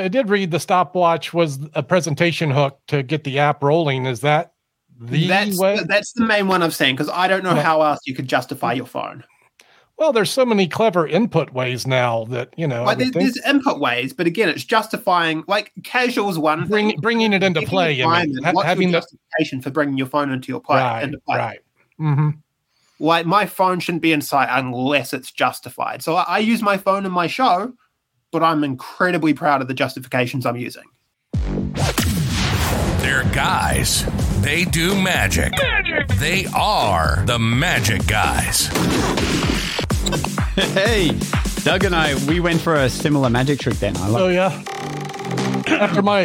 I did read the stopwatch was a presentation hook to get the app rolling. Is that the that's way? the, that's the main one I've seen because I don't know Yeah. how else you could justify your phone. well, there's so many clever input ways now that you know. Like there's, there's input ways, but again, it's justifying like casual's one bring, thing. bringing it into play. You mean, ha- what's having your the justification for bringing your phone into your play? right, into play? right. hmm Like my phone shouldn't be in sight unless it's justified. So I, I use my phone in my show, but I'm incredibly proud of the justifications I'm using. They're guys. They do magic. magic. They are the magic guys. Hey, Doug and I, we went for a similar magic trick then. I Oh yeah. After my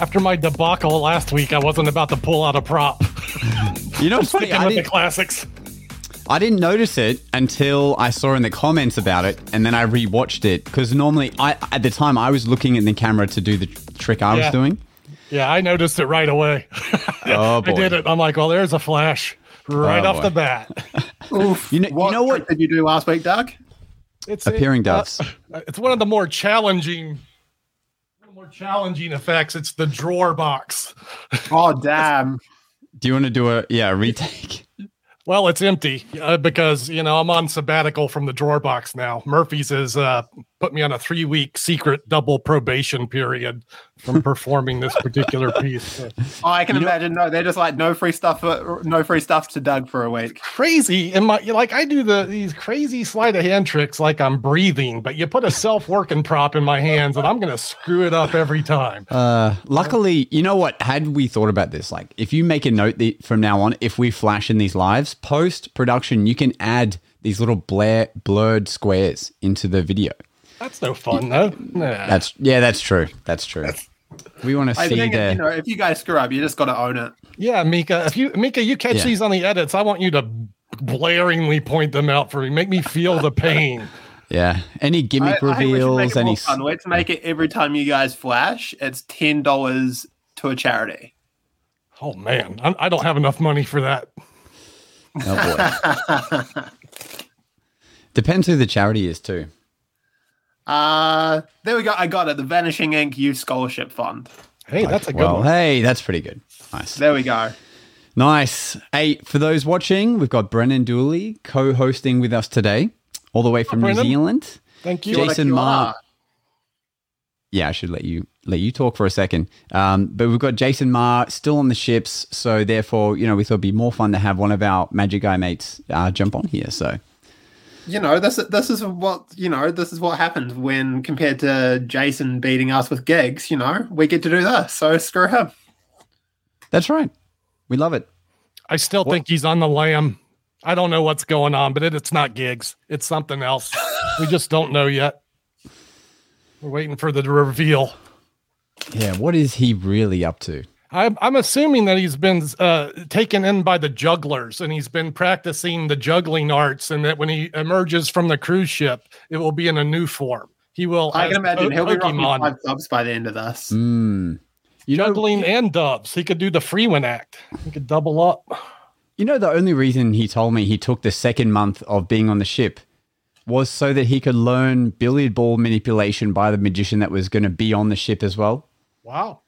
after my debacle last week, I wasn't about to pull out a prop. you know, it's funny. Sticking I with the didn't, classics. I didn't notice it until I saw in the comments about it, and then I rewatched it because normally, I at the time I was looking in the camera to do the trick I Yeah. was doing. Yeah, I noticed it right away. Oh boy. I did it. I'm like, well, there's a flash right Oh, off boy. the bat. Oof. You know- you what know what- did you do last week, Doug? It's Appearing it, uh, it's one of the more challenging, one of the more challenging effects. It's the drawer box. Oh damn! Do you want to do a yeah a retake? Well, it's empty uh, because you know I'm on sabbatical from the drawer box now. Murphy's has uh, put me on a three week secret double probation period from performing this particular piece. Oh, I can imagine. No, they're just like no free stuff. For, no free stuff to Doug for a week. crazy, and my like I do the these crazy sleight of hand tricks like I'm breathing, but you put a self working prop in my hands and I'm gonna screw it up every time. Uh, luckily, you know what? Had we thought about this, like if you make a note the, from now on, if we flash in these lives post production, you can add these little blur, blurred squares into the video. That's no fun though. Nah. That's yeah, that's true. That's true. We want to I see think the. you know if you guys screw up, you just got to own it. Yeah, Mika. If you Mika, you catch Yeah. these on the edits, I want you to blaringly point them out for me. Make me feel the pain. yeah, any gimmick I- I think make reveals, it any. more fun. Let's make it every time you guys flash. It's ten dollars to a charity. Oh man, I, I don't have enough money for that. Oh boy. Depends who the charity is too. Uh there we go. I got it. The Vanishing Inc. Youth Scholarship Fund. Hey, that's a good Well, one. hey, that's pretty good. Nice. There we go. Nice. Hey, for those watching, we've got Brendan Dooley co-hosting with us today, all the way from New Zealand. Thank you. Jason kia Ma- Yeah, I should let you let you talk for a second. Um, but we've got Jason Ma still on the ships, so therefore, you know, we thought it'd be more fun to have one of our Magic Guy mates uh, jump on here. So You know, this this is what you know. This is what happens when compared to Jason beating us with gigs. You know, we get to do this. So screw him. that's right. We love it. I still think he's on the lam. I don't know what's going on, but it, it's not gigs. It's something else. we just don't know yet. We're waiting for the reveal. Yeah. What is he really up to? I'm, I'm assuming that he's been uh, taken in by the jugglers and he's been practicing the juggling arts, and that when he emerges from the cruise ship, it will be in a new form. He will. I can imagine Po- he'll be rocking Pokemon, five subs by the end of this. Mm. You know, juggling and dubs. He could do the Freeman act. He could double up. You know, the only reason he told me he took the second month of being on the ship was so that he could learn billiard ball manipulation by the magician that was going to be on the ship as well. Wow.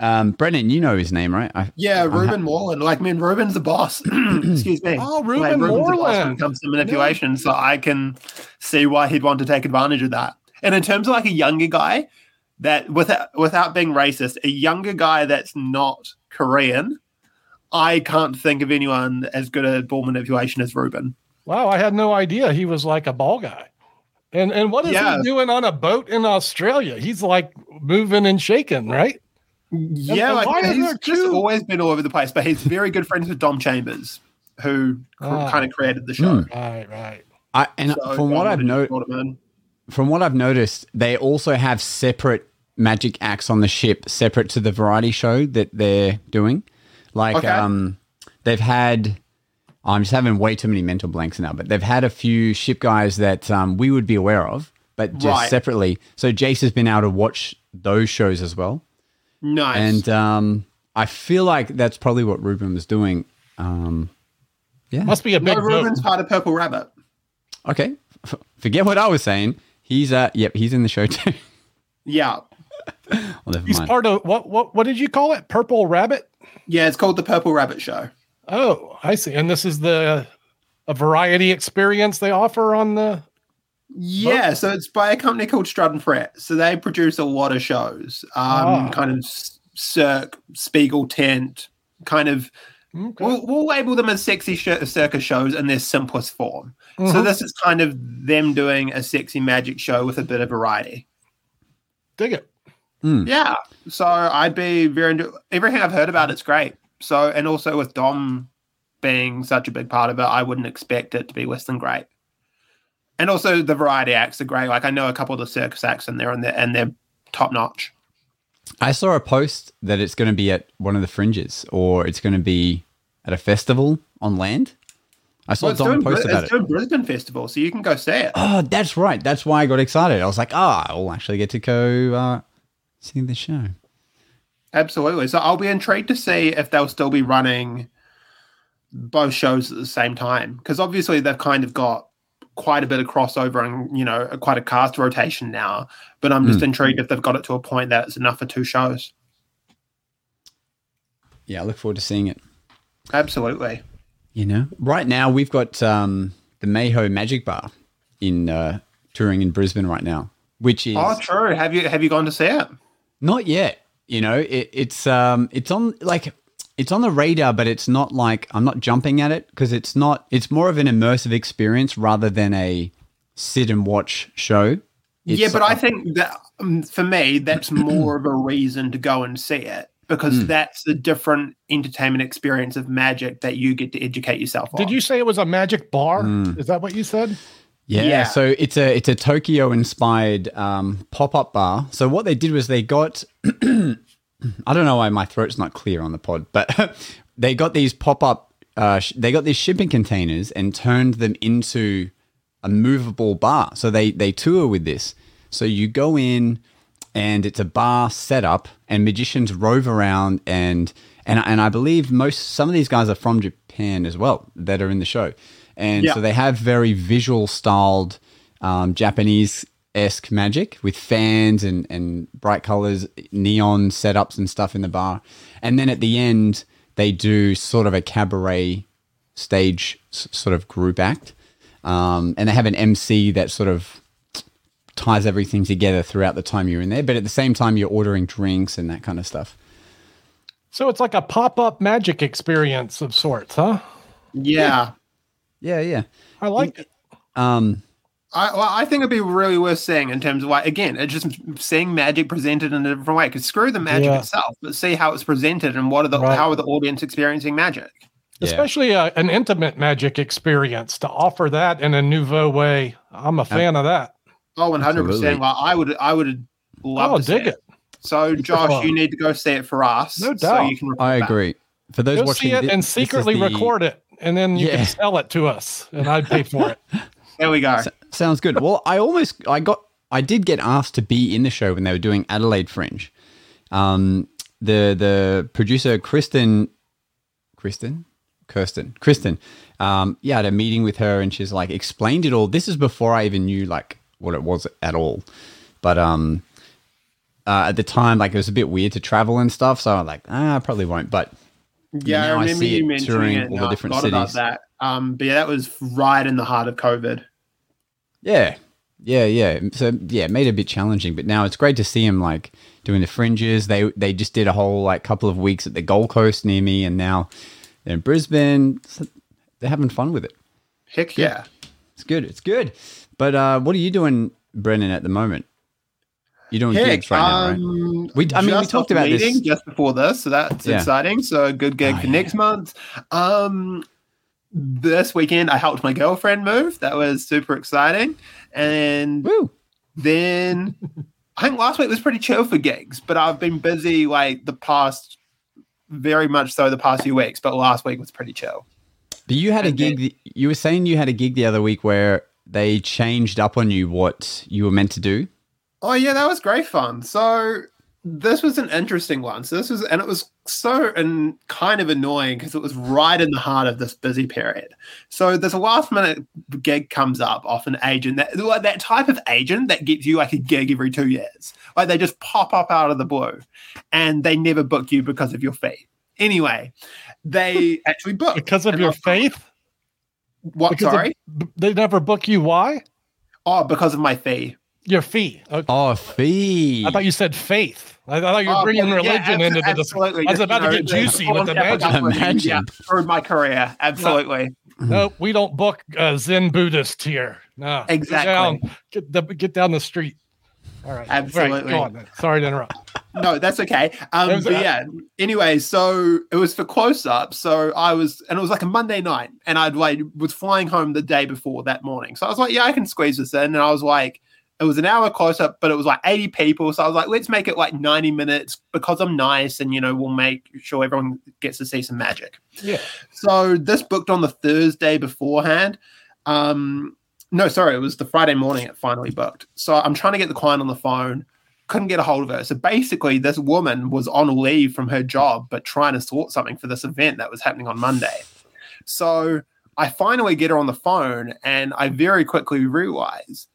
Um, Brendan, you know his name, right? I, Yeah, I'm ha- Moreland. Like, I mean, Ruben's the boss. Excuse me. Oh, Like, Ruben Ruben's the boss when it comes to manipulation, so I can see why he'd want to take advantage of that. And in terms of like a younger guy, that without without being racist, a younger guy that's not Korean, I can't think of anyone as good at ball manipulation as Ruben. Wow, I had no idea he was like a ball guy. And and what is Yeah. he doing on a boat in Australia? He's like moving and shaking, right? Yeah, and like why he's there just always been all over the place, but he's very good friends with Dom Chambers, who Ah. kind of created the show. Right, right. I, and So from what I I've wanted noticed, brought him in. from what I've noticed, they also have separate magic acts on the ship, separate to the variety show that they're doing. Like, Okay. um, they've had. I'm just having way too many mental blanks now, but they've had a few ship guys that um, we would be aware of, but just Right. separately. So Jace has been able to watch those shows as well, Nice. and um, I feel like that's probably what Ruben was doing. Um, yeah. Must be a big boat. Ruben's part of Purple Rabbit. Okay. F- forget what I was saying. He's uh, yep, he's in the show too. Yeah. well, never He's mind. part of what? What? What did you call it? Purple Rabbit. Yeah, it's called the Purple Rabbit Show. Oh, I see. And this is the a variety experience they offer on the. Yeah, so it's by a company called Strut and Fret. So they produce a lot of shows, um, Ah. kind of s- Cirque, Spiegel Tent, kind of. Okay. We'll, we'll label them as sexy sh- circus shows in their simplest form. So Mhm. this is kind of them doing a sexy magic show with a bit of variety. Dig it. Yeah. So I'd be very into everything I've heard about it's great. So and also with Dom being such a big part of it, I wouldn't expect it to be less than great. And also the variety acts are great. Like I know a couple of the circus acts in there and they're and they're top notch. I saw a post that it's going to be at one of the fringes or it's going to be at a festival on land. I saw Well, it's Dom post about it's it. doing Brisbane Festival, so you can go see it. Oh, that's right. That's why I got excited. I was like, oh, I'll actually get to go uh, see the show. Absolutely. So I'll be intrigued to see if they'll still be running both shows at the same time because obviously they've kind of got quite a bit of crossover and you know quite a cast rotation now. But I'm just intrigued if they've got it to a point that it's enough for two shows. Yeah, I look forward to seeing it. Absolutely. You know, right now we've got um, the Maho Magic Bar in uh, touring in Brisbane right now, which is Oh, true. Have you have you gone to see it? not yet. You know, it, it's um, it's on like it's on the radar, but it's not like I'm not jumping at it because it's not. It's more of an immersive experience rather than a sit and watch show. It's, yeah, but I uh, think that um, for me, that's more of a reason to go and see it because Hmm. that's a different entertainment experience of magic that you get to educate yourself on. Did you say it was a magic bar? Hmm. Is that what you said? Yeah, Yeah. so it's a it's a Tokyo inspired um, pop up bar. So what they did was they got I don't know why my throat's not clear on the pod, but they got these pop up uh, sh- they got these shipping containers and turned them into a movable bar. So they they tour with this. So you go in and it's a bar setup and magicians rove around and and and I believe most some of these guys are from Japan as well that are in the show. And Yeah. so they have very visual styled um, Japanese esque magic with fans and, and bright colors, neon setups and stuff in the bar. And then at the end, they do sort of a cabaret stage s- sort of group act. Um, and they have an MC that sort of ties everything together throughout the time you're in there. But at the same time, you're ordering drinks and that kind of stuff. So it's like a pop up magic experience of sorts, huh? Yeah. Yeah, yeah. I like it. Um, I, well, I think it'd be really worth seeing in terms of like again, it's just seeing magic presented in a different way. Because screw the magic Yeah. itself, but see how it's presented and what are the Right. how are the audience experiencing magic. yeah. Especially a, an intimate magic experience to offer that in a nouveau way. I'm a fan of that. Oh, 100 percent. Well, I would I would love Oh, to see dig it. it. So, Josh, you need to go see it for us. No So doubt. you can report I back. agree. For those Go watching see it thi- and secretly the- record it, and then you Yeah. can sell it to us, and I'd pay for it. There we go. Sounds good. Well, I almost I got I did get asked to be in the show when they were doing Adelaide Fringe. Um, the the producer Kristen, Kristen, Kirsten, Kristen, um, yeah, I had a meeting with her and she's like explained it all. This is before I even knew like what it was at all, but um, uh, at the time like it was a bit weird to travel and stuff, so I'm like ah, I probably won't. But Yeah, I I remember see you mentioning it. all the I different about cities. that. Um, but yeah, that was right in the heart of COVID. Yeah. Yeah, yeah. So yeah, it made it a bit challenging, but now it's great to see him like doing the fringes. They they just did a whole like couple of weeks at the Gold Coast near me, and now they're in Brisbane. So they're having fun with it. Heck yeah. It's good. It's good. But uh, what are you doing, Brendan, at the moment? You're doing Heck, gigs right now, right? um, We- I mean, we talked about meeting this- just before this, so that's Yeah. exciting. So good gig Oh, for yeah. next month. Um, this weekend I helped my girlfriend move. That was super exciting. And Woo! then I think last week was pretty chill for gigs, but I've been busy like the past, very much so the past few weeks. But last week was pretty chill. But you had a And then- gig. You were saying you had a gig the other week where they changed up on you what you were meant to do. Oh yeah, that was great fun. So this was an interesting one. So this was, and it was so and kind of annoying because it was right in the heart of this busy period. So there's a last minute gig comes up off an agent that like that type of agent that gets you like a gig every two years. Like they just pop up out of the blue, and they never book you because of your fee. Anyway, they actually book Because of your faith? What? Because sorry. b- they never book you. Why? oh, because of my fee. Your fee. Okay. Oh, fee. I thought you said faith. I thought you were Oh, bringing yeah, religion abso- into the discussion. absolutely. I was about you to get juicy with the magic. up with you, Imagine. yeah, through my career. Absolutely. No, we don't book uh, Zen Buddhist here. No, Get Exactly. down, get, the, get down the street. All right. Absolutely. Right, go on. then. Sorry to interrupt. No, that's okay. Um, was- but yeah. Anyway, so it was for close up. So I was, and it was like a Monday night, and I'd like was flying home the day before that morning. So I was like, yeah, I can squeeze this in. And I was like, it was an hour close up, but it was like 80 people. So I was like, let's make it like 90 minutes because I'm nice, and you know, we'll make sure everyone gets to see some magic. Yeah. So this booked on the Thursday beforehand. Um, no, sorry, it was the Friday morning it finally booked. So I'm trying to get the client on the phone, couldn't get a hold of her. So basically, this woman was on leave from her job, but trying to sort something for this event that was happening on Monday. So I finally get her on the phone, and I very quickly realize,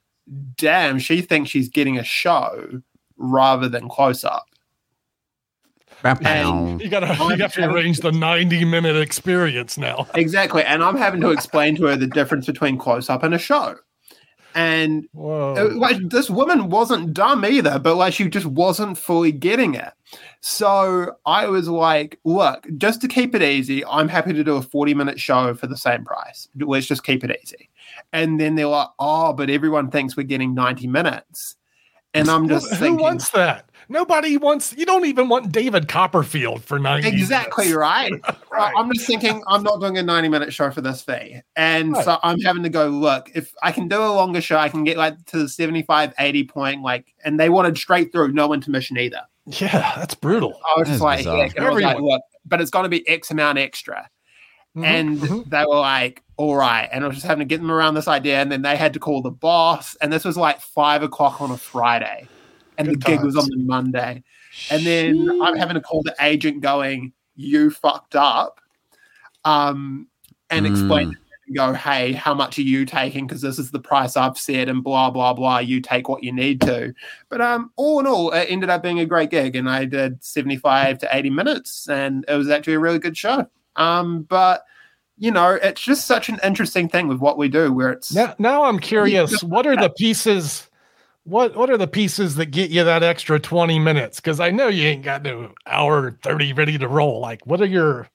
damn, she thinks she's getting a show rather than close up. Bow. You gotta, you have to arrange the 90 minute experience now. Exactly. And I'm having to explain to her the difference between close up and a show. And Whoa. Uh, like this woman wasn't dumb either, but like she just wasn't fully getting it. So I was like, look, just to keep it easy, I'm happy to do a 40 minute show for the same price. Let's just keep it easy. And then they're like, oh, but everyone thinks we're getting 90 minutes. And I'm just Who thinking, wants that? Nobody wants. You don't even want David Copperfield for 90 exactly minutes. right. Right. I'm just thinking I'm not doing a 90 minute show for this fee. And Right. so I'm having to go, look, if I can do a longer show, I can get like to the 75, 80 point, like, and they wanted straight through, no intermission either. Yeah, that's brutal. I was That is just like, bizarre. heck, and I was like, look, but it's going to be X amount extra. Mhm, And mhm. they were like, all right. And I was just having to get them around this idea. And then they had to call the boss. And this was like five o'clock on a Friday. And Good the gig was on the Monday. And then I'm having to call the agent going, you fucked up. Um, and explain Mm. to them and go, hey, how much are you taking? Because this is the price I've said, and blah, blah, blah. You take what you need to. But um, all in all, it ended up being a great gig. And I did 75 to 80 minutes. And it was actually a really good show. Um, but you know, it's just such an interesting thing with what we do where it's Now, now I'm curious. What are the pieces? What What are the pieces that get you that extra 20 minutes? Because I know you ain't got no hour 30 ready to roll. Like, what are your?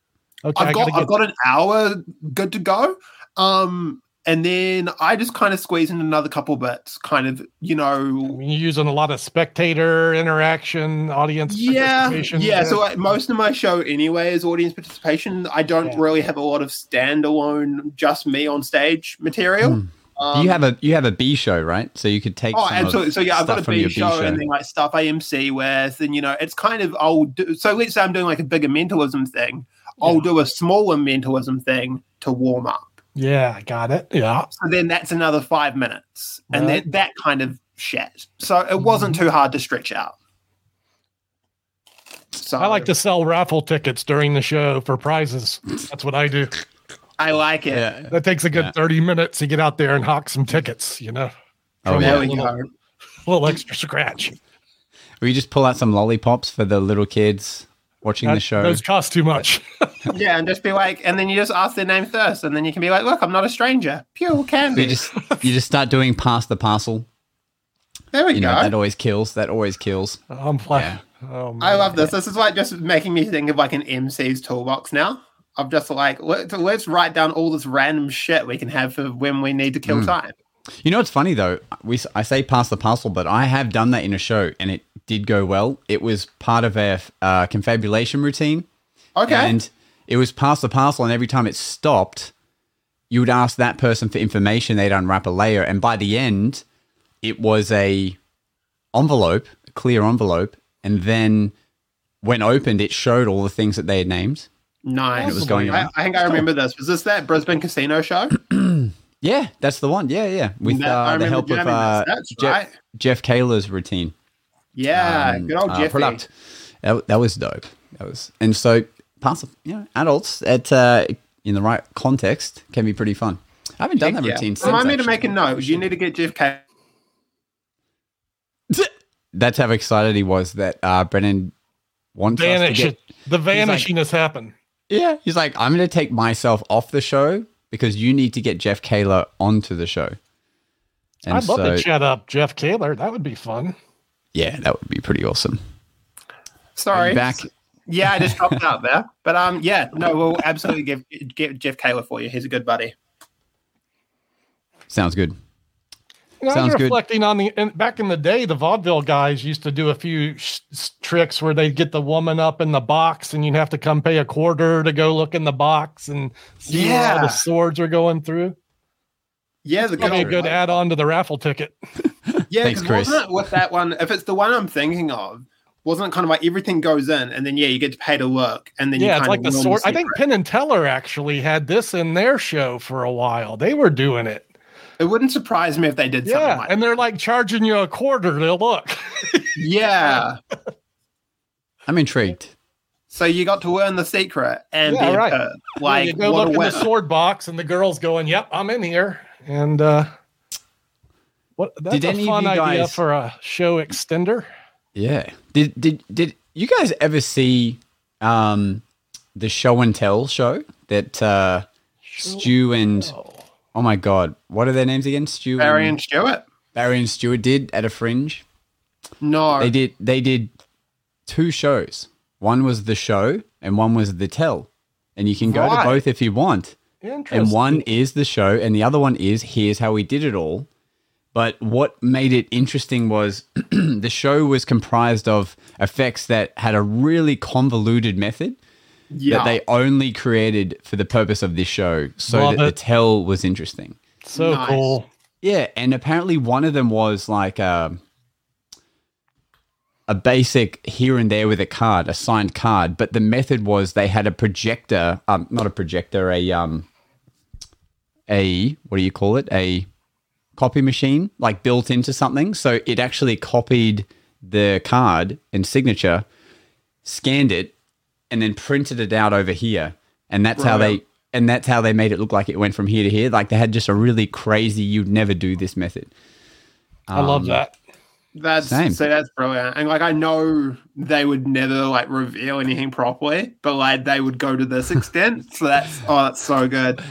Okay, I I've got. I've got an hour good to go. Um, and then I just kind of squeeze in another couple bits, kind of, you know, You're using a lot of spectator interaction, audience yeah, participation. yeah. So like, most of my show anyway is audience participation. I don't Yeah. really have a lot of standalone, just me on stage material. Hmm. Um, you have a you have a B show, right? So you could take. Oh, some absolutely. So yeah, I've got stuff a from B show, and then like stuff I MC with, and you know, it's kind of I'll do. So let's say I'm doing like a bigger mentalism thing. I'll do a smaller mentalism thing to warm up. Yeah, I got it. Yeah, So then that's another five minutes, and Right. then that kind of shit. So it mm-hmm. wasn't too hard to stretch out. So I like to sell raffle tickets during the show for prizes. That's what I do. I like it. Yeah. That takes a good Yeah. 30 minutes to get out there and hawk some tickets. You know, Oh, yeah. A we little, go. little extra scratch. Or you just pull out some lollipops for the little kids watching the show. Those cost too much. Yeah, and just be like, and then you just ask their name first, and then you can be like, "Look, I'm not a stranger. Pure So candy." you just you just start doing pass the parcel. there we You go. know that always kills. That always kills. I'm like, Yeah. oh, man. I love this. This is like just making me think of like an MC's toolbox now. I'm just like, let's, let's write down all this random shit we can have for when we need to kill Mm. time. You know what's funny though? We s- I say pass the parcel, but I have done that in a show and it did go well. It was part of a uh, confabulation routine, Okay. and it was pass the parcel. And every time it stopped, you would ask that person for information. They'd unwrap a layer, and by the end, it was a envelope, a clear envelope, and then when opened, it showed all the things that they had named. nice. it was going I. I think I remember this. Was this that Brisbane Casino show? Yeah, that's the one. Yeah, yeah, with That- uh, the help of uh. That's Jeff, right. Jeff Kaler's routine. Yeah, um, good old uh, Jeffy. product. That, that was dope. That was and so parts of you know adults at uh, in the right context can be pretty fun. I haven't done that Yeah. routine since. Remind me to make a note. You need to get Jeff K. That's how excited he was that uh, Brendan wants us to Vanish. get. the vanishing has happened. Yeah, he's like, I'm going to take myself off the show because you need to get Jeff Kaler onto the show. And I'd love so, to chat up Jeff Kaler. That would be fun. Yeah, that would be pretty awesome. Sorry. Back. Yeah, I just dropped out there. But um, yeah, no, we'll absolutely give get Jeff Kaler for you. He's a good buddy. Sounds good. You know, I Sounds was good. reflecting on the in, back in the day, the vaudeville guys used to do a few sh- tricks where they'd get the woman up in the box, and you'd have to come pay a quarter to go look in the box and see where all Yeah. the swords are going through. Yeah, the good Probably a old good add-on to the raffle ticket. Yeah, Thanks, 'cause Chris. Wasn't it with that one? If it's the one I'm thinking of, wasn't it kind of like everything goes in, and then yeah, you get to pay to look, and then you yeah, it's like of the win sword. I think. Penn and Teller actually had this in their show for a while. They were doing it. it wouldn't surprise me if they did something Yeah, like and they're like charging you a quarter to look. yeah. I'm intrigued. So you got to learn the secret and Yeah, be right. perv. Like you go what look a in the sword box, and the girl's going, "Yep, I'm in here." And uh, what? That's Did a any of fun you idea guys- for a show extender. Yeah. Did did did you guys ever see um the show and tell show that uh Stu and oh my god, what are their names again? Stu Barry and and Stuart. Barry and Stuart did at a fringe. No, They did they did two shows. One was the show and one was the tell. And you can go to both if you want. Interesting. And one is the show, and the other one is here's how we did it all. But what made it interesting was the show was comprised of effects that had a really convoluted method yeah. that they only created for the purpose of this show, so Love that the tell was interesting. so Nice. cool. Yeah, and apparently one of them was like a, a basic here and there with a card, a signed card, but the method was they had a projector, um, not a projector, a um, a what do you call it? A copy machine, like built into something, so it actually copied the card and signature, scanned it, and then printed it out over here, and that's how they and that's how they made it look like it went from here to here. Like they had just a really crazy, you'd never do this method. I love Um, that. That's Same. so that's brilliant. And like I know they would never like reveal anything properly, but like they would go to this extent. so that's oh that's so good.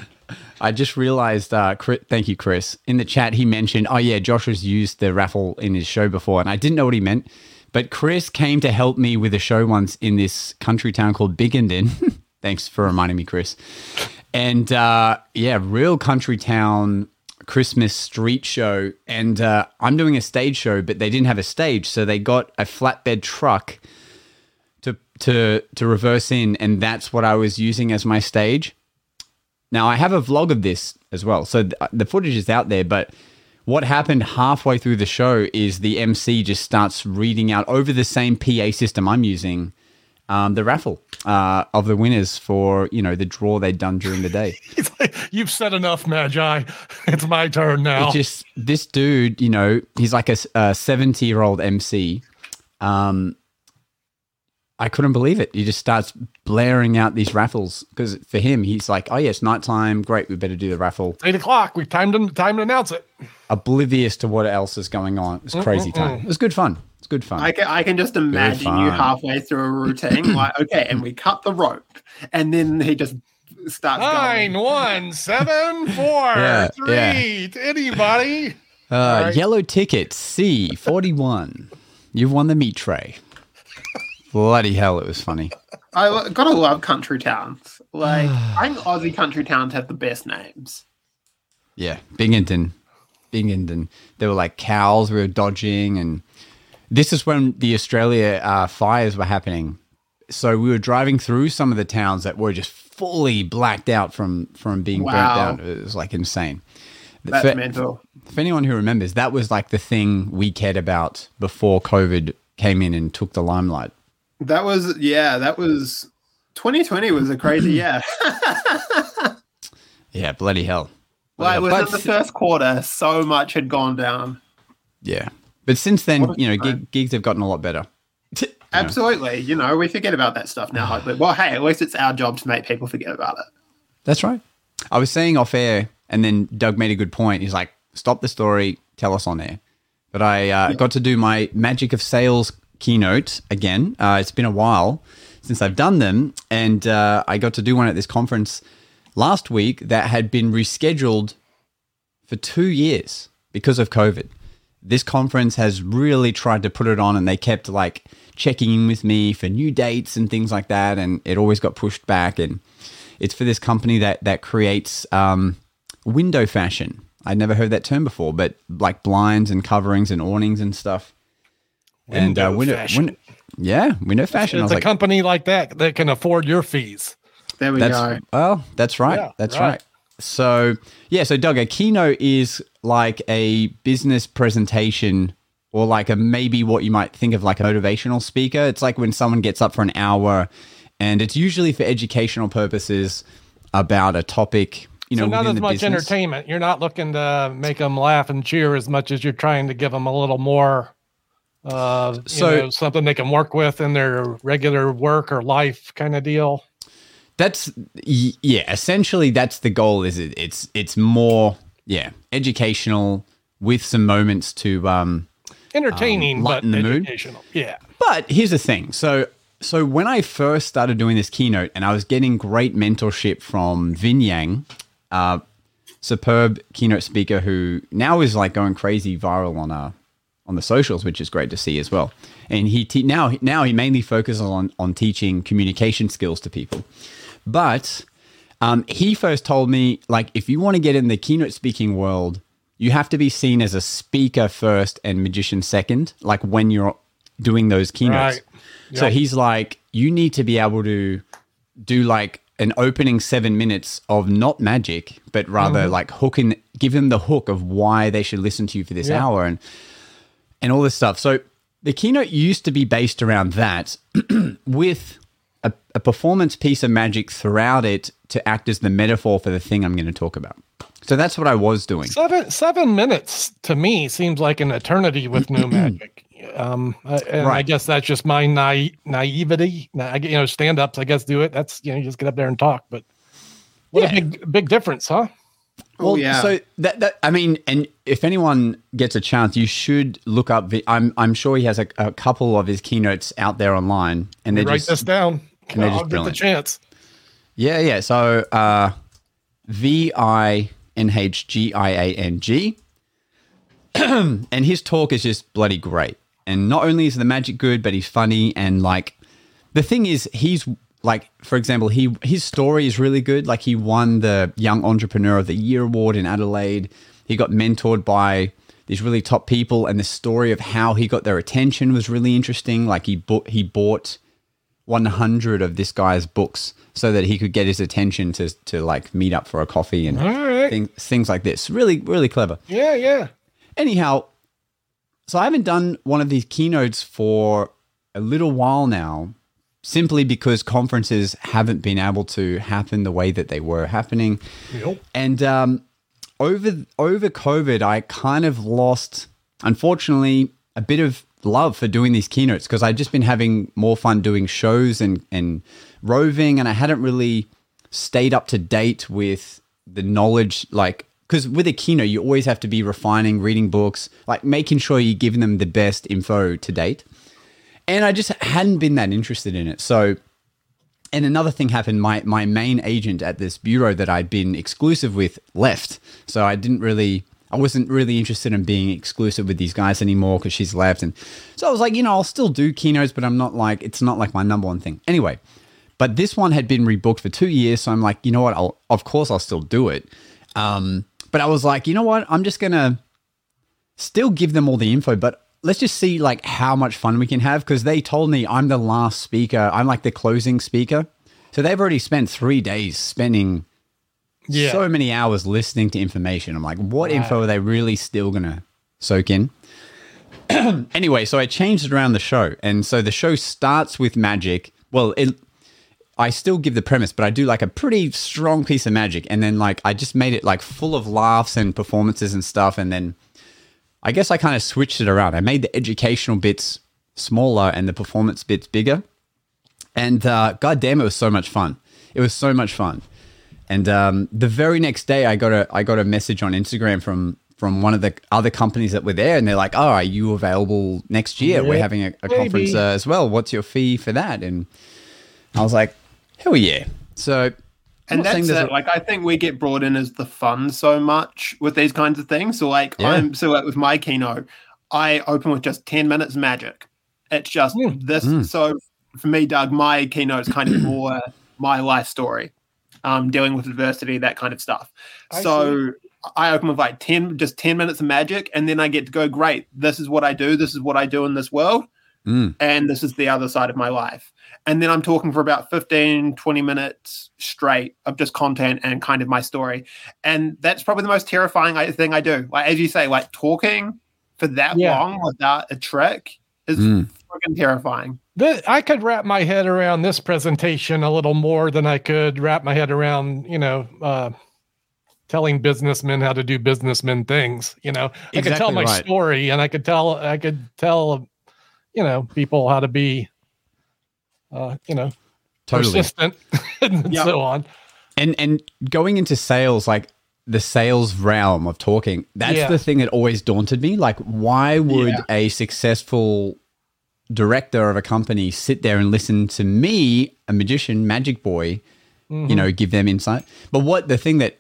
I just realized, uh, Chris, thank you, Chris. In the chat, he mentioned, oh, yeah, Josh has used the raffle in his show before. And I didn't know what he meant. But Chris came to help me with a show once in this country town called Biggenden. Thanks for reminding me, Chris. And uh, yeah, real country town Christmas street show. And uh, I'm doing a stage show, but they didn't have a stage. So they got a flatbed truck to, to, to reverse in. And that's what I was using as my stage. Now, I have a vlog of this as well. So th- the footage is out there, but what happened halfway through the show is the MC just starts reading out over the same PA system I'm using um, the raffle uh, of the winners for, you know, the draw they'd done during the day. He's like, You've said enough, Magi. It's my turn now. It just, this dude, you know, he's like a 70 year old MC. Um, I couldn't believe it. He just starts blaring out these raffles because for him, he's like, oh, yeah, it's nighttime. Great. We better do the raffle. Eight o'clock. We've timed to, time to announce it. oblivious to what else is going on. It's crazy time. It was good fun. It's good fun. I can I can just imagine you halfway through a routine, like okay, and we cut the rope, and then he just starts Nine, going. one, seven, four, Yeah, three. yeah. Anybody. uh, right. Yellow ticket C forty one. You've won the meat tray. Bloody hell, it was funny. I gotta love country towns. Like I think Aussie country towns have the best names. Yeah, Biggenden, Biggenden. There were like cows we were dodging, and this is when the Australia uh, fires were happening. So we were driving through some of the towns that were just fully blacked out from from being Wow. burnt down. It was like insane. That's For- mental. for anyone who remembers, that was like the thing we cared about before COVID came in and took the limelight. That was yeah, that was 2020 was a crazy year. Yeah, bloody hell. But since then, you know, gig, gigs have gotten a lot better. Absolutely. You know, we forget about that stuff now. Hopefully. Well, hey, at least it's our job to make people forget about it. That's right. I was saying off air, and then Doug made a good point. He's like, "Stop the story, tell us on air." But I uh, got to do my Magic of Sales keynote again. Uh, it's been a while since I've done them, and uh, I got to do one at this conference last week that had been rescheduled for two years because of COVID. This conference has really tried to put it on, and they kept like checking in with me for new dates and things like that, and it always got pushed back. And it's for this company that that creates um, window fashion. I'd never heard that term before, but like blinds and coverings and awnings and stuff. and uh, Window window, fashion. window, yeah, window fashion. It's a like, company like that that can afford your fees. There we That's go. well, that's right. Yeah, that's right. right. So yeah, so Doug, a keynote is like a business presentation or like a maybe what you might think of like a motivational speaker. It's like when someone gets up for an hour and it's usually for educational purposes about a topic, you know, so not as much business. entertainment. You're not looking to make them laugh and cheer as much as you're trying to give them a little more, uh, you So- know, something they can work with in their regular work or life kind of deal. That's yeah, essentially that's the goal is it it's it's more yeah, educational with some moments to um Entertaining, but lighten the mood. Yeah. But here's the thing. So so when I first started doing this keynote and I was getting great mentorship from Vinh Giang, uh, superb keynote speaker who now is like going crazy viral on uh on the socials, which is great to see as well. And he te- now now he mainly focuses on on teaching communication skills to people. But um, he first told me like if you want to get in the keynote speaking world, you have to be seen as a speaker first and magician second. Like when you're doing those keynotes. Right. So he's like, you need to be able to do like an opening seven minutes of not magic, but rather Mm-hmm. like hooking, give them the hook of why they should listen to you for this Yeah. hour and and all this stuff. So the keynote used to be based around that with a, a performance piece of magic throughout it to act as the metaphor for the thing I'm going to talk about. So that's what I was doing. Seven seven minutes to me seems like an eternity with new magic. Um, and I guess that's just my naive, naivety. Na- You know, stand ups, I guess, do it. That's you know, you just get up there and talk. But what Yeah. a big big difference, huh? Oh, yeah. So that, that I mean, and if anyone gets a chance, you should look up. Vi- I'm I'm sure he has a, a couple of his keynotes out there online, and they're Write just this down. They're I'll just get the chance. yeah, yeah. So uh, V I N H G I A N G, and his talk is just bloody great. And not only is the magic good, but he's funny and like the thing is he's like for example he his story is really good like he won the young entrepreneur of the year award in adelaide he got mentored by these really top people and the story of how he got their attention was really interesting like he bought he bought 100 of this guy's books so that he could get his attention to to like meet up for a coffee and right. things, things like this really really clever Yeah, yeah. anyhow, so I haven't done one of these keynotes for a little while now, simply because conferences haven't been able to happen the way that they were happening. Yep. And um, over over COVID, I kind of lost, unfortunately, a bit of love for doing these keynotes because I'd just been having more fun doing shows and and roving, and I hadn't really stayed up to date with the knowledge like because with a keynote you always have to be refining reading books like making sure you're giving them the best info to date. And i just hadn't been that interested in it. So and another thing happened my my main agent at this bureau that i'd been exclusive with left. So i didn't really i wasn't really interested in being exclusive with these guys anymore because she's left. And so i was like you know i'll still do keynotes but i'm not like it's not like my number one thing. Anyway but this one had been rebooked for two years. So i'm like you know what? I'll of course i'll still do it. Um, but i was like you know what? I'm just gonna still give them all the info but let's just see like how much fun we can have. Because they told me i'm the last speaker. I'm like the closing speaker. So they've already spent three days spending Yeah. so many hours listening to information i'm like what info are they really still gonna soak in anyway so i changed it around the show and so the show starts with magic well it I still give the premise, but I do like a pretty strong piece of magic, and then like I just made it like full of laughs and performances and stuff, and then I guess I kind of switched it around. I made the educational bits smaller and the performance bits bigger. And uh, god damn, it was so much fun. It was so much fun. And um, the very next day, I got a I got a message on Instagram from from one of the other companies that were there, and they're like, "Oh, are you available next year? We're having a, a conference uh, as well. What's your fee for that?" And I was like, "Hell yeah!" So, I'm And not that's it. a- Like I think we get brought in as the fun so much with these kinds of things. So like Yeah. I'm so like with my keynote, I open with just ten minutes magic. It's just Mm. this. Mm. So for me, Doug, my keynote is kind of more my life story, um, dealing with adversity, that kind of stuff. I so I open with like ten, just ten minutes of magic, and then I get to go. Great, this is what I do. This is what I do in this world Mm. and this is the other side of my life. And then I'm talking for about 15, 20 minutes straight of just content and kind of my story. And that's probably the most terrifying thing I do. Like, as you say, like talking for that Yeah. long without a trick is Mm. freaking terrifying. Th- I could wrap my head around this presentation a little more than I could wrap my head around, you know, uh, telling businessmen how to do businessmen things. You know, I could tell my right. story, and I could tell, I could tell, you know, people how to be, uh, you know, Totally. persistent and Yeah. so on. and and going into sales like the sales realm of talking that's Yeah. the thing that always daunted me like why would Yeah. a successful director of a company sit there and listen to me a magician magic boy you know give them insight. But what the thing that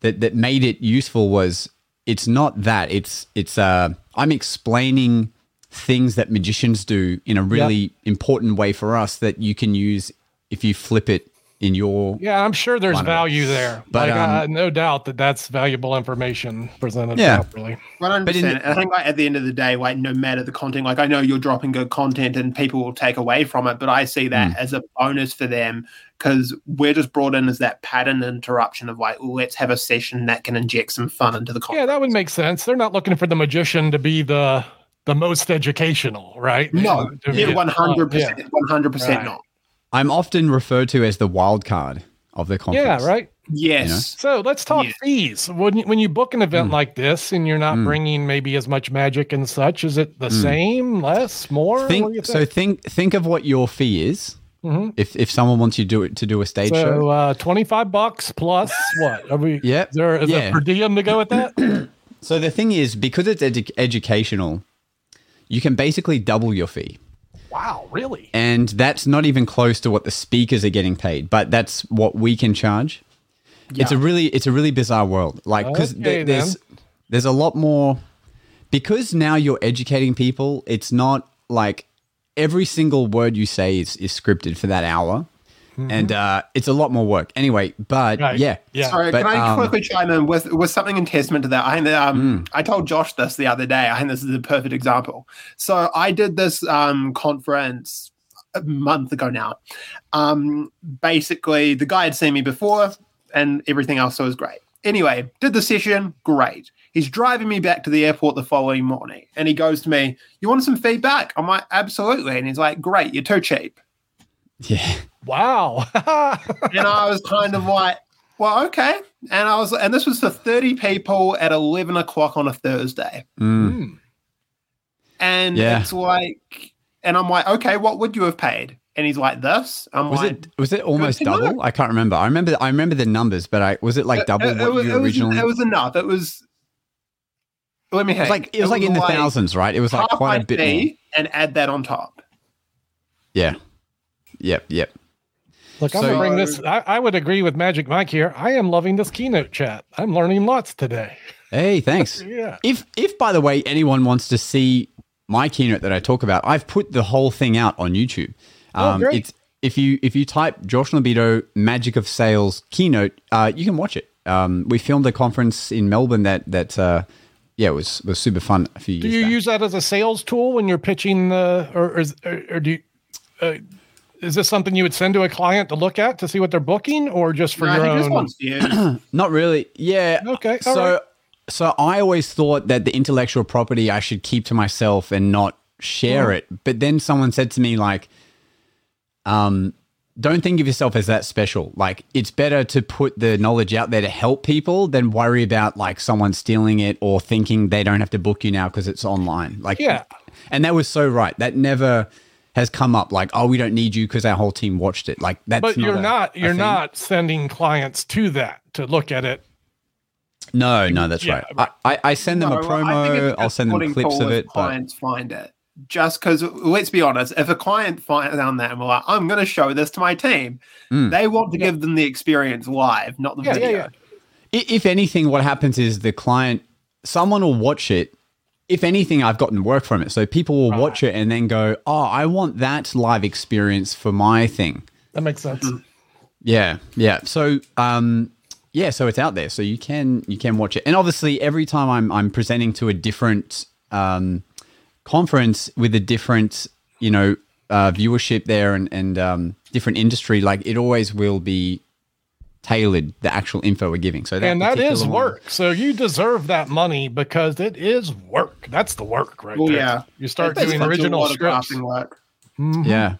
that that made it useful was it's not that. It's it's uh i'm explaining things that magicians do in a really important way for us that you can use if you flip it in your Yeah, I'm sure there's Wonderful. value there. But, like, um, uh, no doubt that that's valuable information presented Yeah. properly. One hundred But in- percent. I think like at the end of the day, like no matter the content, like I know you're dropping good content and people will take away from it, but I see that as a bonus for them because we're just brought in as that pattern interruption of like, let's have a session that can inject some fun into the content. Yeah, that would make sense. They're not looking for the magician to be the the most educational, right? No, yeah, 100% one hundred percent Right. not. I'm often referred to as the wild card of the conference. Yeah, right. Yes, So let's talk Yeah. fees. When you, when you book an event Mm. like this and you're not Mm. bringing maybe as much magic and such, is it the Mm. same, less, more? What do you Think so. Think think of what your fee is. Mhm. If if someone wants you to do it to do a stage So show. uh, twenty five bucks plus what? Are we? Yeah, Is there is yeah. it per diem to go with that? So the thing is, because it's edu- educational, you can basically double your fee, wow, really? and that's not even close to what the speakers are getting paid. But that's what we can charge. It's a really it's a really bizarre world. Like because Okay, there's there's a lot more because now you're educating people. It's not like every single word you say is, is scripted for that hour. And uh, it's a lot more work. Anyway, but Mm-hmm. Right. yeah. Yeah. Sorry, But, can I um, quickly chime in with, with something in testament to that? I think that, um, Mm. I told Josh this the other day. I think this is a perfect example. So I did this um, conference a month ago now. Um, basically, the guy had seen me before, and everything else so was great. Anyway, did the session, great. He's driving me back to the airport the following morning, and he goes to me, "You want some feedback?" I'm like, "Absolutely," and he's like, "Great, you're too cheap." Yeah. Wow. and I was kind of like, well, okay. And I was, and this was for 30 people at 11 o'clock on a Thursday. Mm. Hmm. And Yeah. it's like, and I'm like, okay, what would you have paid? And he's like, this. I'm Was like, it was it almost to know. double? I can't remember. I remember I remember the numbers, but I was it like double it, it what was, you it was- originally? it was enough. It was, let me It was like it was like in the thousands, right? It was like quite my a bit more. And add that on top. Yeah. Yep. Yep. Look, I'm So- gonna bring this. I, I would agree with Magic Mike here. I am loving this keynote chat. I'm learning lots today. Hey, thanks. Yeah. If if by the way anyone wants to see my keynote that I talk about, I've put the whole thing out on YouTube. Oh, great. It's if you if you type Josh Norbido Magic of Sales keynote, uh, you can watch it. Um, we filmed a conference in Melbourne that that uh, yeah was was super fun a few Do you back. use that as a sales tool when you're pitching the, or, or, or, or do you, uh, is this something you would send to a client to look at to see what they're booking, or just for No, your I think this own? one's. Not really. Yeah. Okay, all So right. so I always thought that the intellectual property I should keep to myself and not share Hmm. it. But then someone said to me like, um, don't think of yourself as that special. Like it's better to put the knowledge out there to help people than worry about like someone stealing it or thinking they don't have to book you now because it's online. Like Yeah. and that was so right. That never has come up like, oh, we don't need you because our whole team watched it. Like that's but you're a- not you're not sending clients to that to look at it. No, no, that's Yeah, right. I, I, I send them a No, I think promo. I'll send them clips of forward it. But Clients find it just because. Let's be honest. If a client finds down that and we're like, "I'm going to show this to my team," Mm. they want to give them the experience live, not the Yeah, yeah, video. yeah. I- if anything, what happens is the client, someone will watch it. If anything, I've gotten work from it. So people will watch it and then go, oh, I want that live experience for my thing. That makes sense. Yeah, yeah. So, um, yeah, so it's out there, so you can you can watch it. And obviously, every time I'm I'm presenting to a different um, conference with a different you know uh, viewership there and and um, different industry, like it always will be tailored the actual info we're giving. So that and that is one- work. So you deserve that money because it is work. That's the work right Well, there. yeah. You start It's doing original lot of scripts. crafting work. Yeah,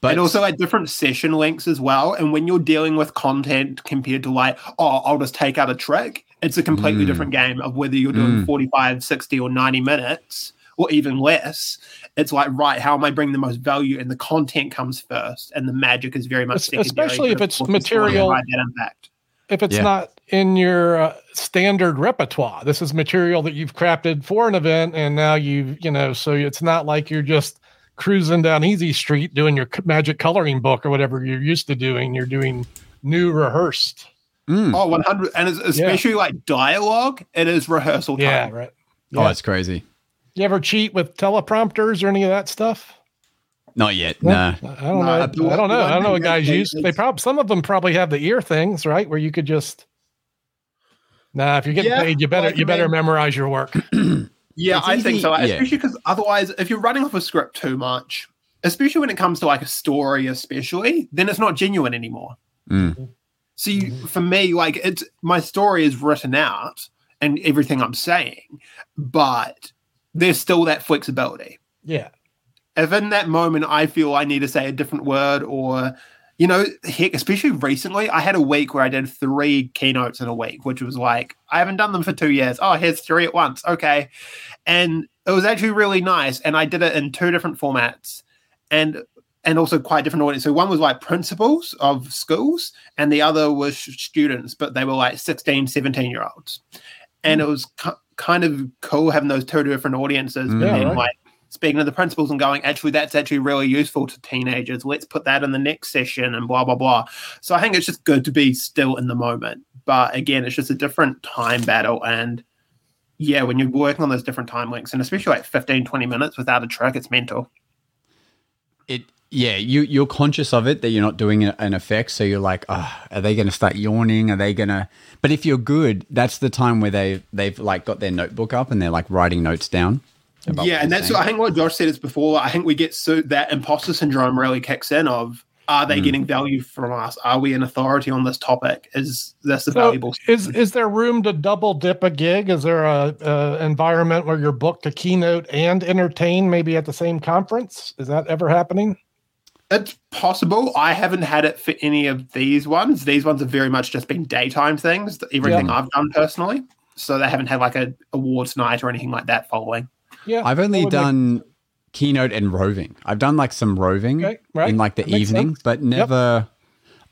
but and also at different session lengths as well. And when you're dealing with content compared to like, oh, I'll just take out a trick, it's a completely Mm. different game of whether you're doing Mm. 45, 60, or 90 minutes or even less. It's like, right, how am I bringing the most value? And the content comes first, and the magic is very much Es- secondary. especially if it's of course, still material- that impact. If it's Yeah. not in your uh, standard repertoire, this is material that you've crafted for an event, and now you you know, so it's not like you're just cruising down Easy Street doing your magic coloring book or whatever you're used to doing. You're doing new rehearsed. Mm. Oh, 100. And it's especially like dialogue, it is rehearsal time. Yeah, right. oh, Yeah. it's crazy. You ever cheat with teleprompters or any of that stuff? Not yet. Nah. I don't No, know. the I don't know. I don't know what guys use. They probably some of them probably have the ear things, right? Where you could just. Nah, if you're getting Yeah, paid, you better like, you I better mean- memorize your work. Yeah, It's I think so. yeah. Especially because otherwise, if you're running off a script too much, especially when it comes to like a story, especially, then it's not genuine anymore. Mm. So you, for me, like it's my story is written out and everything I'm saying, but there's still that flexibility. Yeah. If in that moment I feel I need to say a different word or you know, heck, especially recently, I had a week where I did three keynotes in a week, which was like, I haven't done them for two years. Oh, here's three at once. Okay. And it was actually really nice. And I did it in two different formats and and also quite different audience. So one was like principals of schools and the other was students, but they were like 16, 17 year olds. And hmm. it was kind of cool having those two different audiences. Mm. But Yeah, then right. like speaking to the principals and going, actually, that's actually really useful to teenagers. Let's put that in the next session and blah, blah, blah. So I think it's just good to be still in the moment. But again, it's just a different time battle. And yeah, when you're working on those different time links, and especially like 15, 20 minutes without a track, it's mental. It yeah, you you're conscious of it that you're not doing an effect, so you're like, oh, are they going to start yawning? Are they going to? But if you're good, that's the time where they they've like got their notebook up and they're like writing notes down. about yeah, and that's saying. I think what Josh said is before. I think we get so that imposter syndrome really kicks in. Of are they mm. getting value from us? Are we an authority on this topic? Is this a So valuable? is is there room to double dip a gig? Is there a, a environment where you're booked to keynote and entertain maybe at the same conference? Is that ever happening? It's possible. I haven't had it for any of these ones. These ones have very much just been daytime things. Everything I've done personally, so they haven't had like a awards night or anything like that following. Yeah, I've only would make- done keynote and roving. I've done like some roving Okay, right. in like the That evening, but never.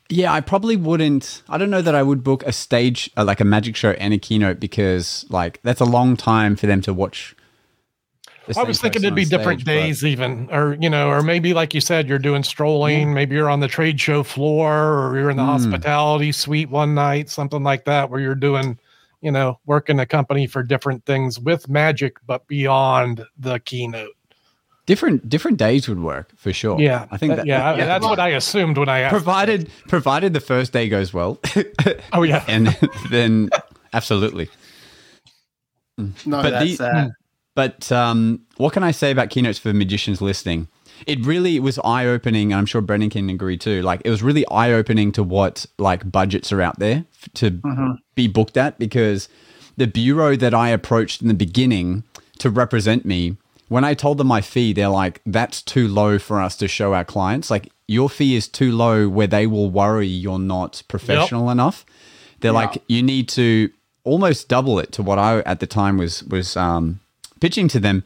Yeah, I probably wouldn't. I don't know that I would book a stage uh, like a magic show and a keynote because like that's a long time for them to watch. The I was thinking it'd be different stage, but- days, even, or you know, or maybe like you said, you're doing strolling. Maybe you're on the trade show floor, or you're in the Hmm. hospitality suite one night, something like that, where you're doing, you know, working a company for different things with magic, but beyond the keynote. different different days would work for sure. Yeah, I think that- that yeah, I- yeah, that's what I assumed when I asked. provided provided the first day goes well, oh yeah, and then absolutely. No, But that's the- uh, But um, what can I say about keynotes for magicians listening? It really was eye opening. and I'm sure Brendan can agree too. Like it was really eye opening to what like budgets are out there f- to Mm-hmm. be booked at because the bureau that I approached in the beginning to represent me when I told them my fee, they're like, "That's too low for us to show our clients. Like your fee is too low, where they will worry you're not professional enough." They're Yeah. like, "You need to almost double it to what I at the time was was um, pitching to them."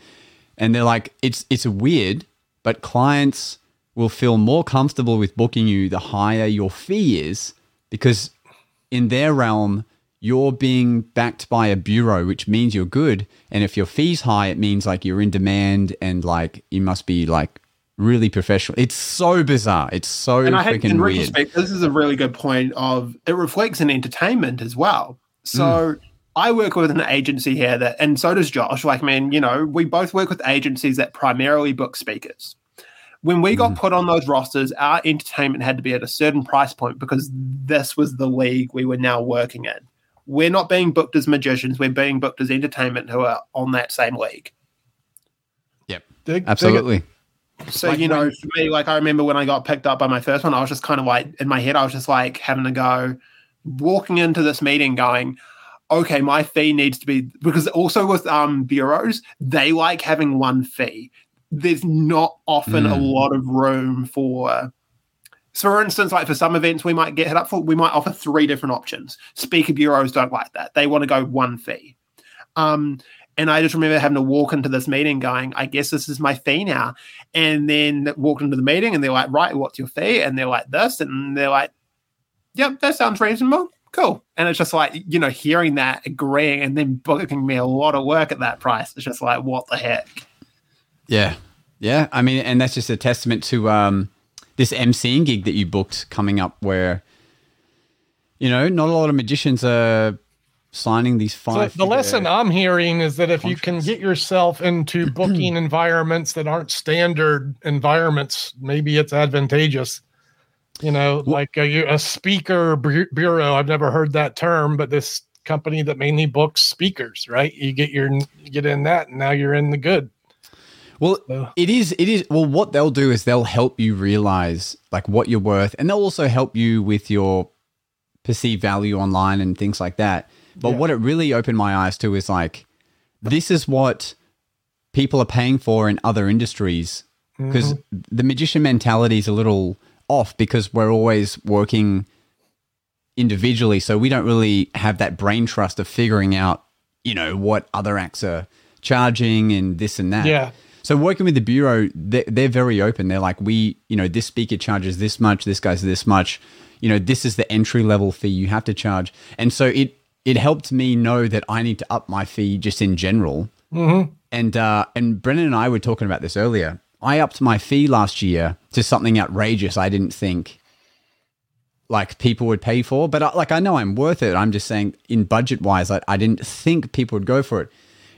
And they're like, "It's it's weird, but clients will feel more comfortable with booking you the higher your fee is because in their realm." You're being backed by a bureau, which means you're good. And if your fee's high, it means like you're in demand and like you must be like really professional. It's so bizarre. It's so and I think freaking in weird. this is a really good point of it reflects in entertainment as well. So Mm. I work with an agency here that, and so does Josh. Like, I mean, you know, we both work with agencies that primarily book speakers. When we Mm. got put on those rosters, our entertainment had to be at a certain price point because this was the league we were now working in. We're not being booked as magicians, we're being booked as entertainment who are on that same league. Yep. Dig- dig. Absolutely. So Like you know, when- for me, like I remember when I got picked up by my first one, I was just kind of like in my head, I was just like having to go, walking into this meeting, going, okay, my fee needs to be because also with um bureaus, they like having one fee. There's not often a Mm. lot of room for. So, for instance, like for some events, we might get hit up for, we might offer three different options. Speaker bureaus don't like that; they want to go one fee. Um, and I just remember having to walk into this meeting going, I guess this is my fee now. And then walked into the meeting and they're like, right, what's your fee? And they're like, this. And they're like, yep, that sounds reasonable. Cool. And it's just like, you know, hearing that, agreeing, and then booking me a lot of work at that price. It's just like, what the heck? Yeah. Yeah. I mean, and that's just a testament to um, this MCing gig that you booked coming up where, you know, not a lot of magicians are signing these So five. the lesson I'm hearing is that if you can get yourself into booking environments that aren't standard environments, maybe it's advantageous. You know, like a, a speaker bureau. I've never heard that term, but this company that mainly books speakers, right? You get your you get in that, and now you're in the good. Well, So- it is. It is. Well, what they'll do is they'll help you realize like what you're worth, and they'll also help you with your perceived value online and things like that. But Yeah. what it really opened my eyes to is like, this is what people are paying for in other industries because mm-hmm. the magician mentality is a little off because we're always working individually so we don't really have that brain trust of figuring out you know what other acts are charging and this and that Yeah. so working with the bureau, they're, they're very open. They're like, we, you know, this speaker charges this much, this guy's this much. You know, this is the entry level fee you have to charge. And so it it helped me know that I need to up my fee just in general. Mm-hmm. And uh, and Brendan and I were talking about this earlier. I upped my fee last year to something outrageous. I didn't think like people would pay for, but I, like I know I'm worth it. I'm just saying in budget wise, I, I didn't think people would go for it.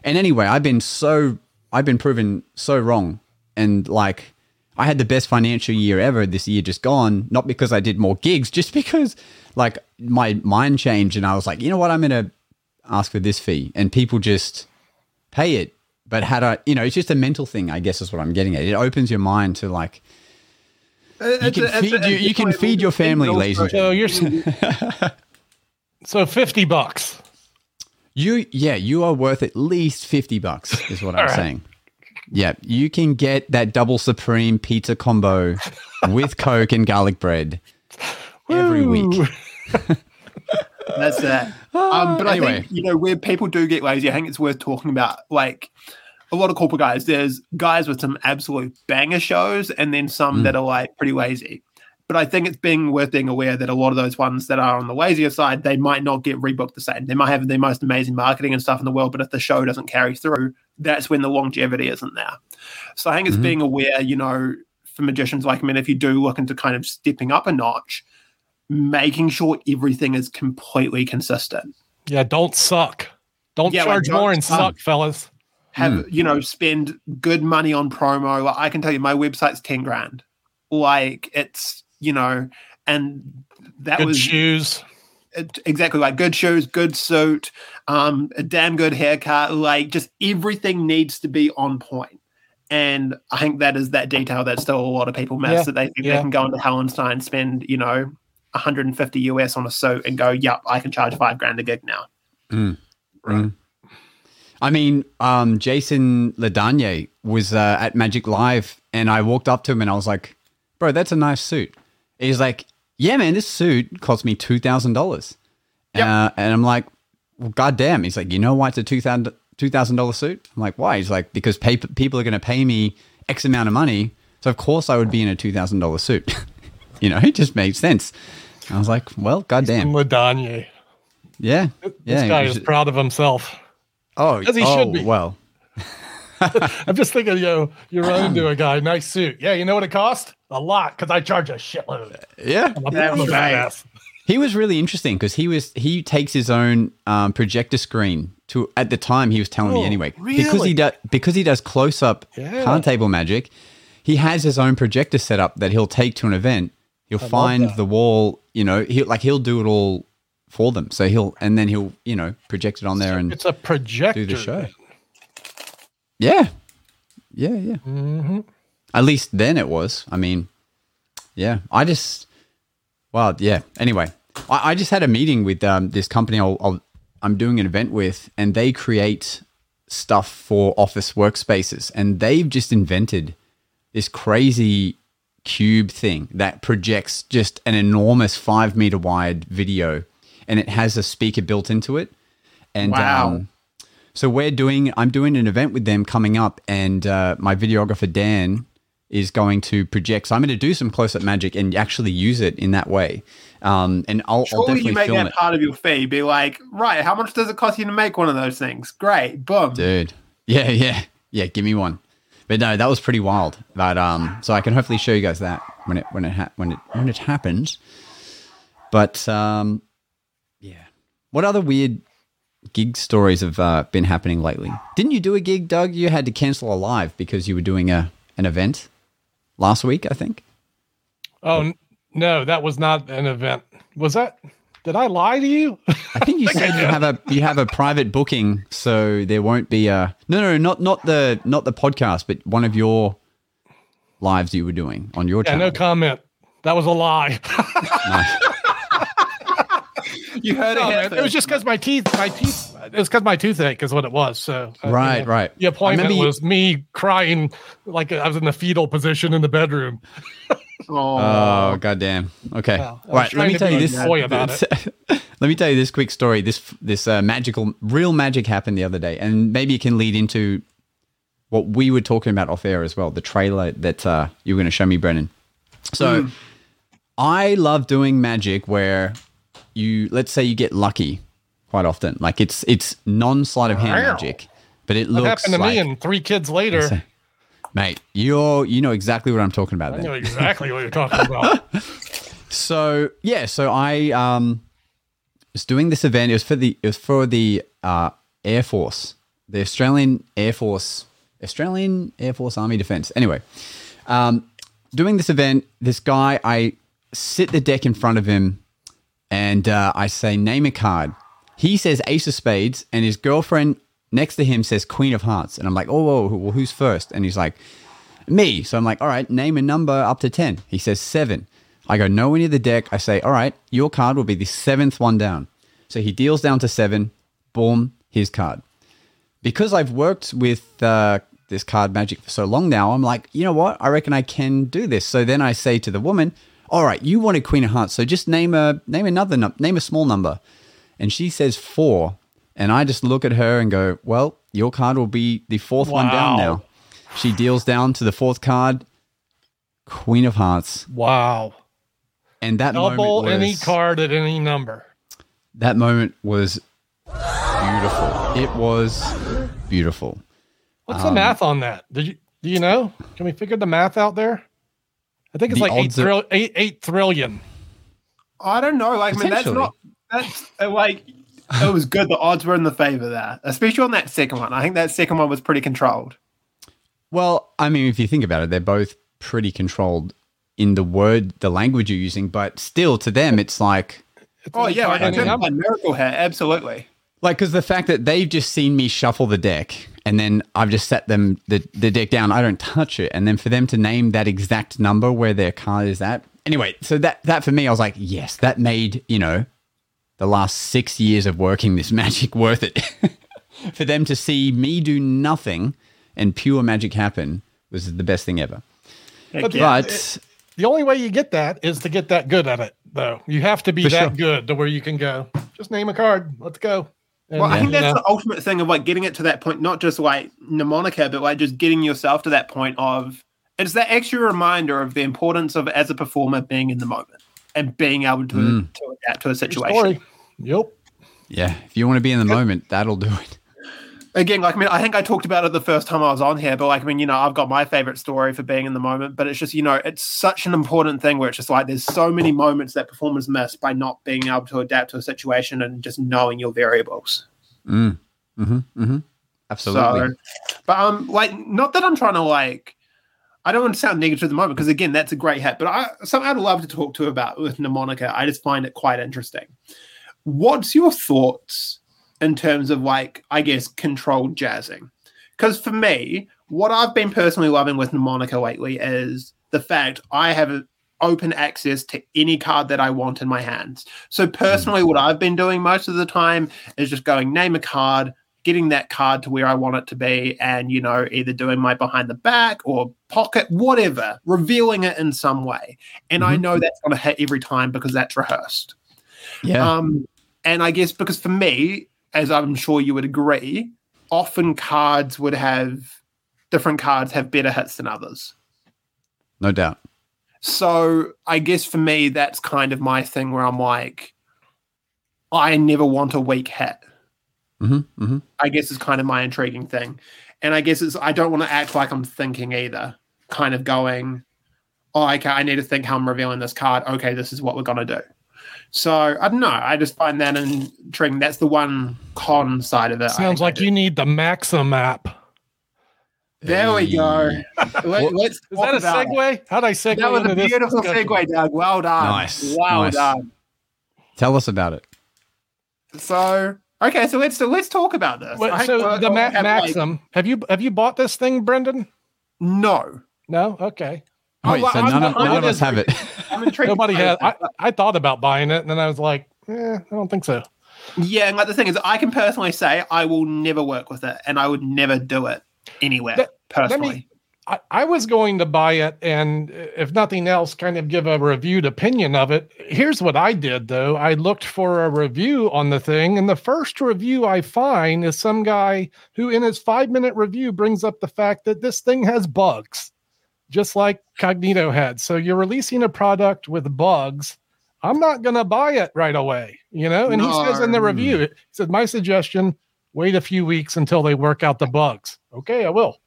And anyway, I've been so I've been proven so wrong. And like I had the best financial year ever this year just gone, not because I did more gigs, just because like my mind changed and I was like, you know what, I'm gonna ask for this fee. And people just pay it. But had I you know, it's just a mental thing, I guess is what I'm getting at. It opens your mind to like you can feed you, you can feed your family, ladies and So you're so fifty bucks. You yeah, you are worth at least fifty bucks, is what I'm right. saying. Yeah, you can get that double supreme pizza combo with Coke and garlic bread every week. That's that. Um, but I Anyway. think you know where people do get lazy. I think it's worth talking about. Like a lot of corporate guys, there's guys with some absolute banger shows, and then some that are like pretty lazy. But I think it's being worth being aware that a lot of those ones that are on the lazier side, they might not get rebooked the same. They might have the most amazing marketing and stuff in the world, but if the show doesn't carry through, that's when the longevity isn't there. So I think it's Mhm. being aware, you know, for magicians like I mean, if you do look into kind of stepping up a notch, making sure everything is completely consistent. Yeah, don't suck. Don't Yeah, like, charge don't more and suck. suck, fellas. Have hmm. you know, spend good money on promo. Like I can tell you, my website's ten grand. Like it's you know, and that Good was shoes. it- exactly like good shoes, good suit, um, a damn good haircut. Like just everything needs to be on point. And I think that is that detail that still a lot of people miss Yeah, that they think yeah. they can go into Hallenstein, spend you know, 150 US on a suit and go, yep, I can charge five grand a gig now. Hmm. Hmm. I mean, um, Jason Ladanye was uh, at Magic Live, and I walked up to him and I was like, "Bro, that's a nice suit." He's like, "Yeah, man, this suit cost me two thousand dollars," uh, and I'm like, "Well, goddamn!" He's like, "You know why it's a two thousand two thousand dollar suit?" I'm like, "Why?" He's like, "Because pay- people are going to pay me X amount of money, so of course I would be in a two thousand dollar suit." you know, it just made sense. I was like, "Well, goddamn, Ladanye. yeah, This yeah." guy is should- proud of himself. Oh, as he oh, should be. Well, I'm just thinking, you know, you run into a guy, nice suit. Yeah, you know what it cost? A lot, because I charge a shitload. yeah, I'm a, That's I'm a right. badass. He was really interesting because he was he takes his own um, projector screen to at the time he was telling me Oh, anyway because he does because he does close up Yeah. card table magic. He has his own projector set up that he'll take to an event. He'll find the wall, you know, he like he'll do it all for them. So he'll and then he'll you know project it on there and It's a projector. do the show. Yeah, yeah, yeah. Mm-hmm. At least then it was. I mean, yeah. I just, well, yeah. Anyway, I, I just had a meeting with um, this company I'll, I'll, I'm doing an event with, and they create stuff for office workspaces, and they've just invented this crazy cube thing that projects just an enormous five meter wide video, and it has a speaker built into it. And Wow. um, so we're doing, I'm doing an event with them coming up, and uh, my videographer Dan is going to project. So I'm going to do some close up magic and actually use it in that way. Um, and I'll, I'll definitely you make that it, part of your fee. Be like, right, how much does it cost you to make one of those things? Great, boom. dude. Yeah, yeah, yeah. Give me one. But no, that was pretty wild. But um, so I can hopefully show you guys that when it when it ha- when it when it happens. But um. What other weird gig stories have uh, been happening lately? Didn't you do a gig, Doug? You had to cancel a live because you were doing a an event last week, I think. Oh no, that was not an event. Was that? Did I lie to you? I think you said you have a you have a private booking, so there won't be a no no not not the not the podcast, but one of your lives you were doing on your yeah, channel. no comment. That was a lie. You heard it. No, here man, it was just because my teeth, my teeth. It was because my toothache is what it was. So uh, you Right, know, right. The appointment I remember you- was me crying like I was in the fetal position in the bedroom. Oh, Oh goddamn! Okay, Well, I all was right. Let me tell you this. coy about it. let me tell you this quick story. This this uh, magical, real magic happened the other day, and maybe it can lead into what we were talking about off air as well. The trailer that uh, you were going to show me, Brendan. So, I love doing magic where you, let's say, you get lucky quite often. Like it's it's non sleight of hand Wow. magic, but it What looks happened to like me and three kids later? mate. You're you know exactly what I'm talking about. I Then. know exactly what you're talking about. So yeah, so I um was doing this event. It was for the it was for the uh, Air Force, the Australian Air Force, Australian Air Force Army Defence. Anyway, um, doing this event, this guy, I sit the deck in front of him, and uh, I say name a card. He says Ace of Spades, and his girlfriend next to him says Queen of Hearts, and I'm like, oh, whoa, well, who's first? And he's like, me. So I'm like, all right, name a number up to 10. He says seven. I go nowhere near the deck. I say, all right, your card will be the seventh one down. So he deals down to seven. Boom, his card. Because I've worked with uh, this card magic for so long now, I'm like, you know what? I reckon I can do this. So then I say to the woman, all right, you wanted Queen of Hearts, so just name a name another num- name a small number. And she says four. And I just look at her and go, well, your card will be the fourth one down now. She deals down to the fourth card, Queen of Hearts, Wow. and that Double moment was, any card at any number. That moment was beautiful. It was beautiful. What's Um, the math on that? Did you do you know? Can we figure the math out there? I think it's The like eight, odds are- eight, eight trillion. I don't know. Like, I mean, that's not. That's uh, like. It was good. The odds were in the favor there, especially on that second one. I think that second one was pretty controlled. Well, I mean, if you think about it, they're both pretty controlled in the word, the language you're using, but still, to them, it's like, It's Oh any yeah, card, like, in any terms of number. miracle hat, absolutely. like, because the fact that they've just seen me shuffle the deck and then I've just set them the, the deck down, I don't touch it, and then for them to name that exact number where their card is at. Anyway, so that that for me, I was like, yes, that made you know the last six years of working this magic worth it. for them to see me do nothing and pure magic happen was the best thing ever. Heck But yeah. But The only way you get that is to get that good at it, though. You have to be that sure. good to where you can go. Just name a card. Let's go. And, Well, I think that's know, the ultimate thing of like getting it to that point, not just like mnemonica, but like just getting yourself to that point of it's that extra reminder of the importance of as a performer being in the moment and being able to, Mm. to adapt to a situation. Yep. yeah, if you want to be in the moment, that'll do it. Again, like I mean, I think I talked about it the first time I was on here, but like I mean, you know, I've got my favorite story for being in the moment, but it's just you know, it's such an important thing where it's just like there's so many moments that performers miss by not being able to adapt to a situation and just knowing your variables. Mm. hmm hmm Absolutely. So, but um, like, not that I'm trying to like, I don't want to sound negative at the moment because again, that's a great hat. But I, something I'd love to talk to about with mnemonica. I just find it quite interesting. What's your thoughts in terms of like, I guess, controlled jazzing? Because for me, what I've been personally loving with mnemonica lately is the fact I have open access to any card that I want in my hands. So personally, what I've been doing most of the time is just going name a card, getting that card to where I want it to be, and you know, either doing my behind the back or pocket, whatever, revealing it in some way. And I Mhm. know that's going to hit every time because that's rehearsed. yeah. Um, and I guess because for me, as I'm sure you would agree, often cards would have different cards have better hits than others. no doubt. So I guess for me, that's kind of my thing where I'm like, I never want a weak hit. hmm hmm I guess is kind of my intriguing thing. And I guess it's I don't want to act like I'm thinking either. Kind of going, oh, okay, I need to think how I'm revealing this card. Okay, this is what we're gonna do. So I don't know. I just find that intriguing. That's the one con side of it. Sounds like do. you need the Maxim app. There we go. Let, us Is that a segue? How'd I segue That was into a beautiful discussion? segue, Doug. Well done. Nice, Well nice. done. Tell us about it. So okay, so let's so let's talk about this. Well, so we'll- the we'll Ma- have, like- have you have you bought this thing, Brendan? no. No. Okay. Oh, Wait, well, so I'm- none of, I'm none of us have it. I'm intrigued. Nobody by had. I, I thought about buying it, and then I was like, eh, I don't think so. Yeah, and like the thing is, I can personally say I will never work with it, and I would never do it anywhere Let- personally. I, I was going to buy it and if nothing else kind of give a reviewed opinion of it here's what i did though i looked for a review on the thing and the first review i find is some guy who in his five minute review brings up the fact that this thing has bugs just like cognito had so you're releasing a product with bugs i'm not going to buy it right away you know and he says in the review he said my suggestion wait a few weeks until they work out the bugs okay i will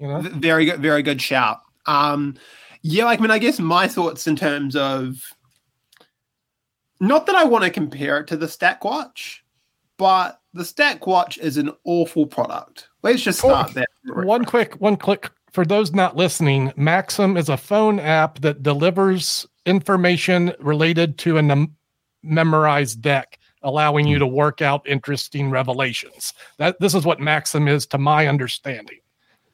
you know Very good, very good shout. Um, yeah, like I mean, I guess my thoughts in terms of not that I want to compare it to the Stack Watch, but the Stack Watch is an awful product. Let's just start there. one quick one click for those not listening maxim is a phone app that delivers information related to a num- memorized deck allowing you hmm. to work out interesting revelations that this is what maxim is to my understanding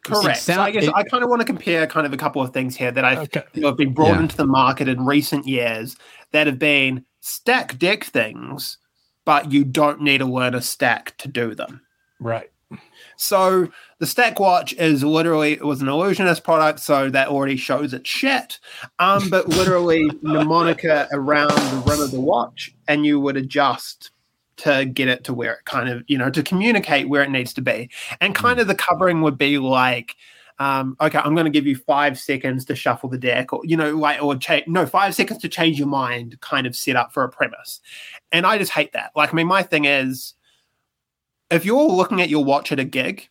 Correct. So I guess it- I kind of want to compare kind of a couple of things here that I Okay. feel have been brought Yeah. into the market in recent years that have been stack deck things, but you don't need to learn a stack to do them. right So the Stack Watch is literally it was an illusionist product, so that already shows its shit. Um, but literally mnemonica around the rim of the watch, and you would adjust to get it to where it kind of you know to communicate where it needs to be, and kind of the covering would be like. Um, okay, I'm going to give you five seconds to shuffle the deck, or you know, like, or change. No, five seconds to change your mind. Kind of set up for a premise, and I just hate that. Like, I mean, my thing is, if you're looking at your watch at a gig,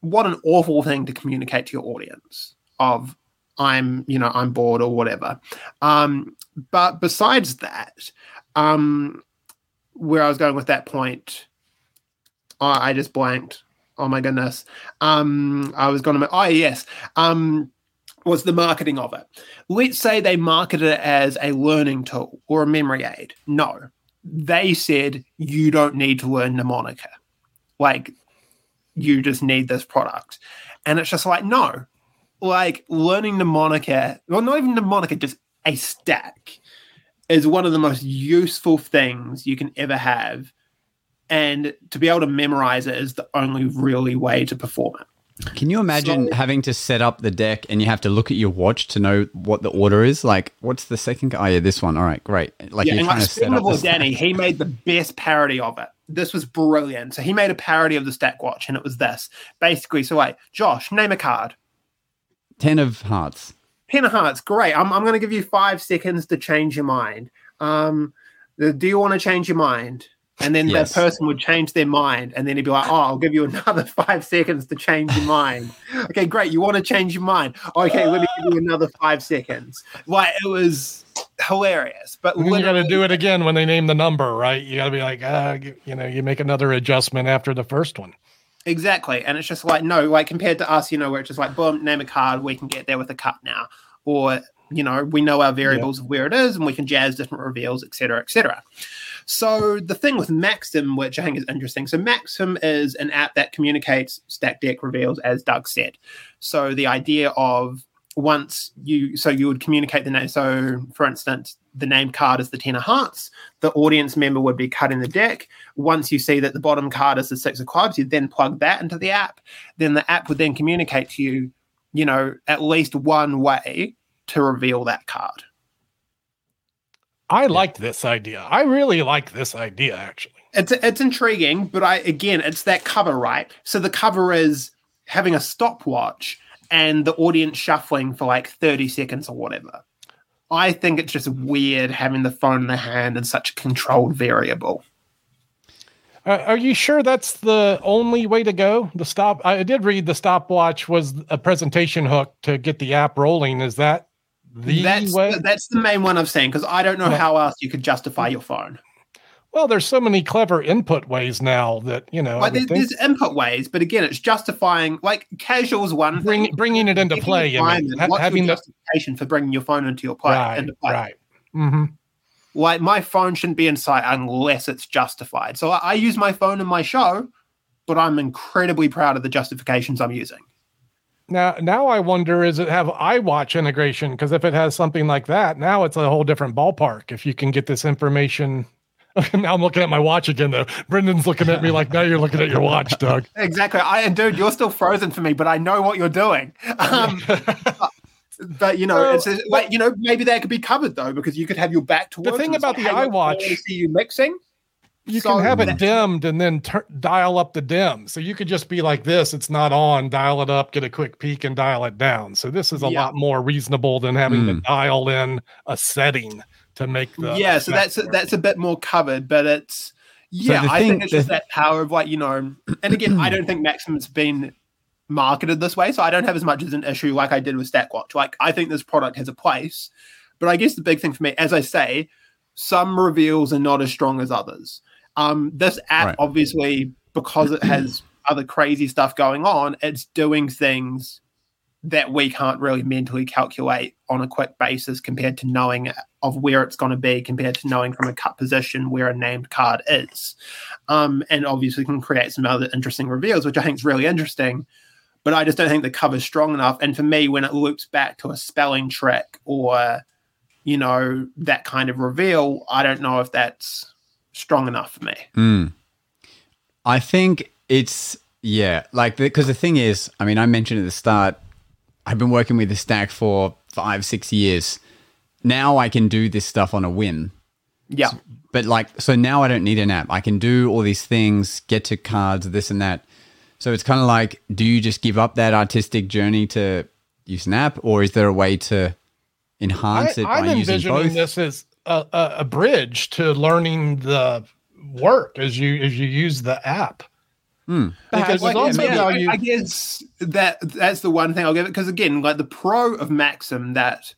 what an awful thing to communicate to your audience of I'm, you know, I'm bored or whatever. Um, but besides that, um, where I was going with that point, I just blanked. Oh my goodness. Um, I was going to, oh yes. Um, was the marketing of it. Let's say they marketed it as a learning tool or a memory aid. No, they said you don't need to learn mnemonica. Like, you just need this product. And it's just like, no, like learning mnemonica, well, not even mnemonica, just a stack is one of the most useful things you can ever have and to be able to memorize it is the only really way to perform it. Can you imagine So- having to set up the deck and you have to look at your watch to know what the order is? Like, what's the second? Oh, yeah, this one. All right, great. Like, yeah, you're and trying like to set up of the with Danny, he made the best parody of it. This was brilliant. So he made a parody of the stack watch, and it was this basically. So wait, Josh, name a card. Ten of hearts. Ten of Hearts, great. I'm, I'm going to give you five seconds to change your mind. Um, do you want to change your mind? And then Yes. that person would change their mind, and then he'd be like, "Oh, I'll give you another five seconds to change your mind." okay, great. You want to change your mind? Okay, let me give you another five seconds. Like it was hilarious, but you got to do it again when they name the number, right? You got to be like, uh, you, you know, you make another adjustment after the first one. Exactly. And it's just like, no, like compared to us, you know, where it's just like, boom, name a card, we can get there with a cut now. Or, you know, we know our variables of where it is and we can jazz different reveals, etc., cetera, et cetera. So the thing with Maxim, which I think is interesting. So Maxim is an app that communicates stack deck reveals, as Doug said. So the idea of once you so you would communicate the name. So for instance, the name card is the ten of hearts. The audience member would be cutting the deck. Once you see that the bottom card is the six of clubs, you then plug that into the app. Then the app would then communicate to you, you know, at least one way to reveal that card. I like this idea. I really like this idea, actually. It's it's intriguing, but I again, it's that cover, right? So the cover is having a stopwatch and the audience shuffling for like 30 seconds or whatever. I think it's just weird having the phone in the hand and such a controlled variable. Uh, are you sure that's the only way to go? The stop. I did read the stopwatch was a presentation hook to get the app rolling. Is that the that's way? the, that's the main one I've seen because I don't know Yeah. how else you could justify your phone. Well, there's so many clever input ways now that you know. Would there's, think there's input ways, but again, it's justifying like casuals one bring, thing. bringing it into play. You mean, ha- having the justification for bringing your phone into your play right, into play? right. hmm Like my phone shouldn't be in sight unless it's justified. So I, I use my phone in my show, but I'm incredibly proud of the justifications I'm using. Now, now I wonder, is it have iWatch integration? Because if it has something like that, now it's a whole different ballpark. If you can get this information. now I'm looking at my watch again, though. Brendan's looking at me like, now you're looking at your watch, Doug. Exactly. I and dude, you're still frozen for me, but I know what you're doing. Um, but you know, Well, it's like you know, maybe that could be covered though, because you could have your back towards. The thing about like, the hey, look, I iWatch- wanna see you mixing. you So can have it dimmed and then tur- dial up the dim. So you could just be like this: it's not on, dial it up, get a quick peek, and dial it down. So this is a Yeah. lot more reasonable than having to Mm. dial in a setting to make the yeah, so that's work. that's a bit more covered, but it's yeah, the I thing- think it's just that power of like you know, and again, I don't think Maxim's been marketed this way, so I don't have as much as an issue like I did with Stack Watch. Like I think this product has a place, but I guess the big thing for me, as I say, some reveals are not as strong as others. Um, this app Right. obviously because it has other crazy stuff going on, it's doing things that we can't really mentally calculate on a quick basis compared to knowing of where it's going to be compared to knowing from a cut position where a named card is. Um, and obviously can create some other interesting reveals, which I think is really interesting. But I just don't think the cover's strong enough. And for me, when it loops back to a spelling trick or, you know, that kind of reveal, I don't know if that's strong enough for me. Mm. I think it's yeah, like because the thing is, I mean, I mentioned at the start, I've been working with the stack for five, six years. Now I can do this stuff on a whim. Yeah. But like, so now I don't need an app. I can do all these things, get to cards, this and that. So it's kind of like, do you just give up that artistic journey to use an app, or is there a way to enhance it I, by I'm envisioning this as a, a, a bridge to learning the work as you as you use the app. Hmm. Because Like, also yeah, I- value. I, guess that that's the one thing I'll give it because again, like the pro of Maxim that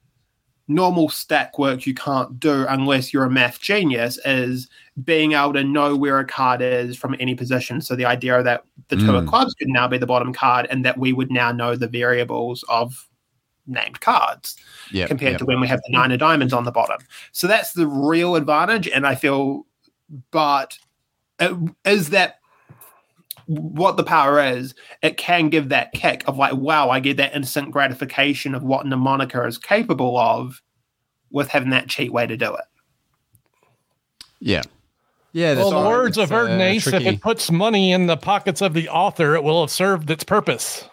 normal stack work you can't do unless you're a math genius is being able to know where a card is from any position. So the idea that the two of Mm. clubs could now be the bottom card and that we would now know the variables of named cards Yeah, compared yeah. to when we have the nine of diamonds on the bottom. So that's the real advantage. And I feel, but it, is that what the power is? It can give that kick of like, wow, I get that instant gratification of what mnemonica is capable of with having that cheap way to do it. Yeah. Yeah, Well, the words It's, of uh, if it puts money in the pockets of the author, it will have served its purpose.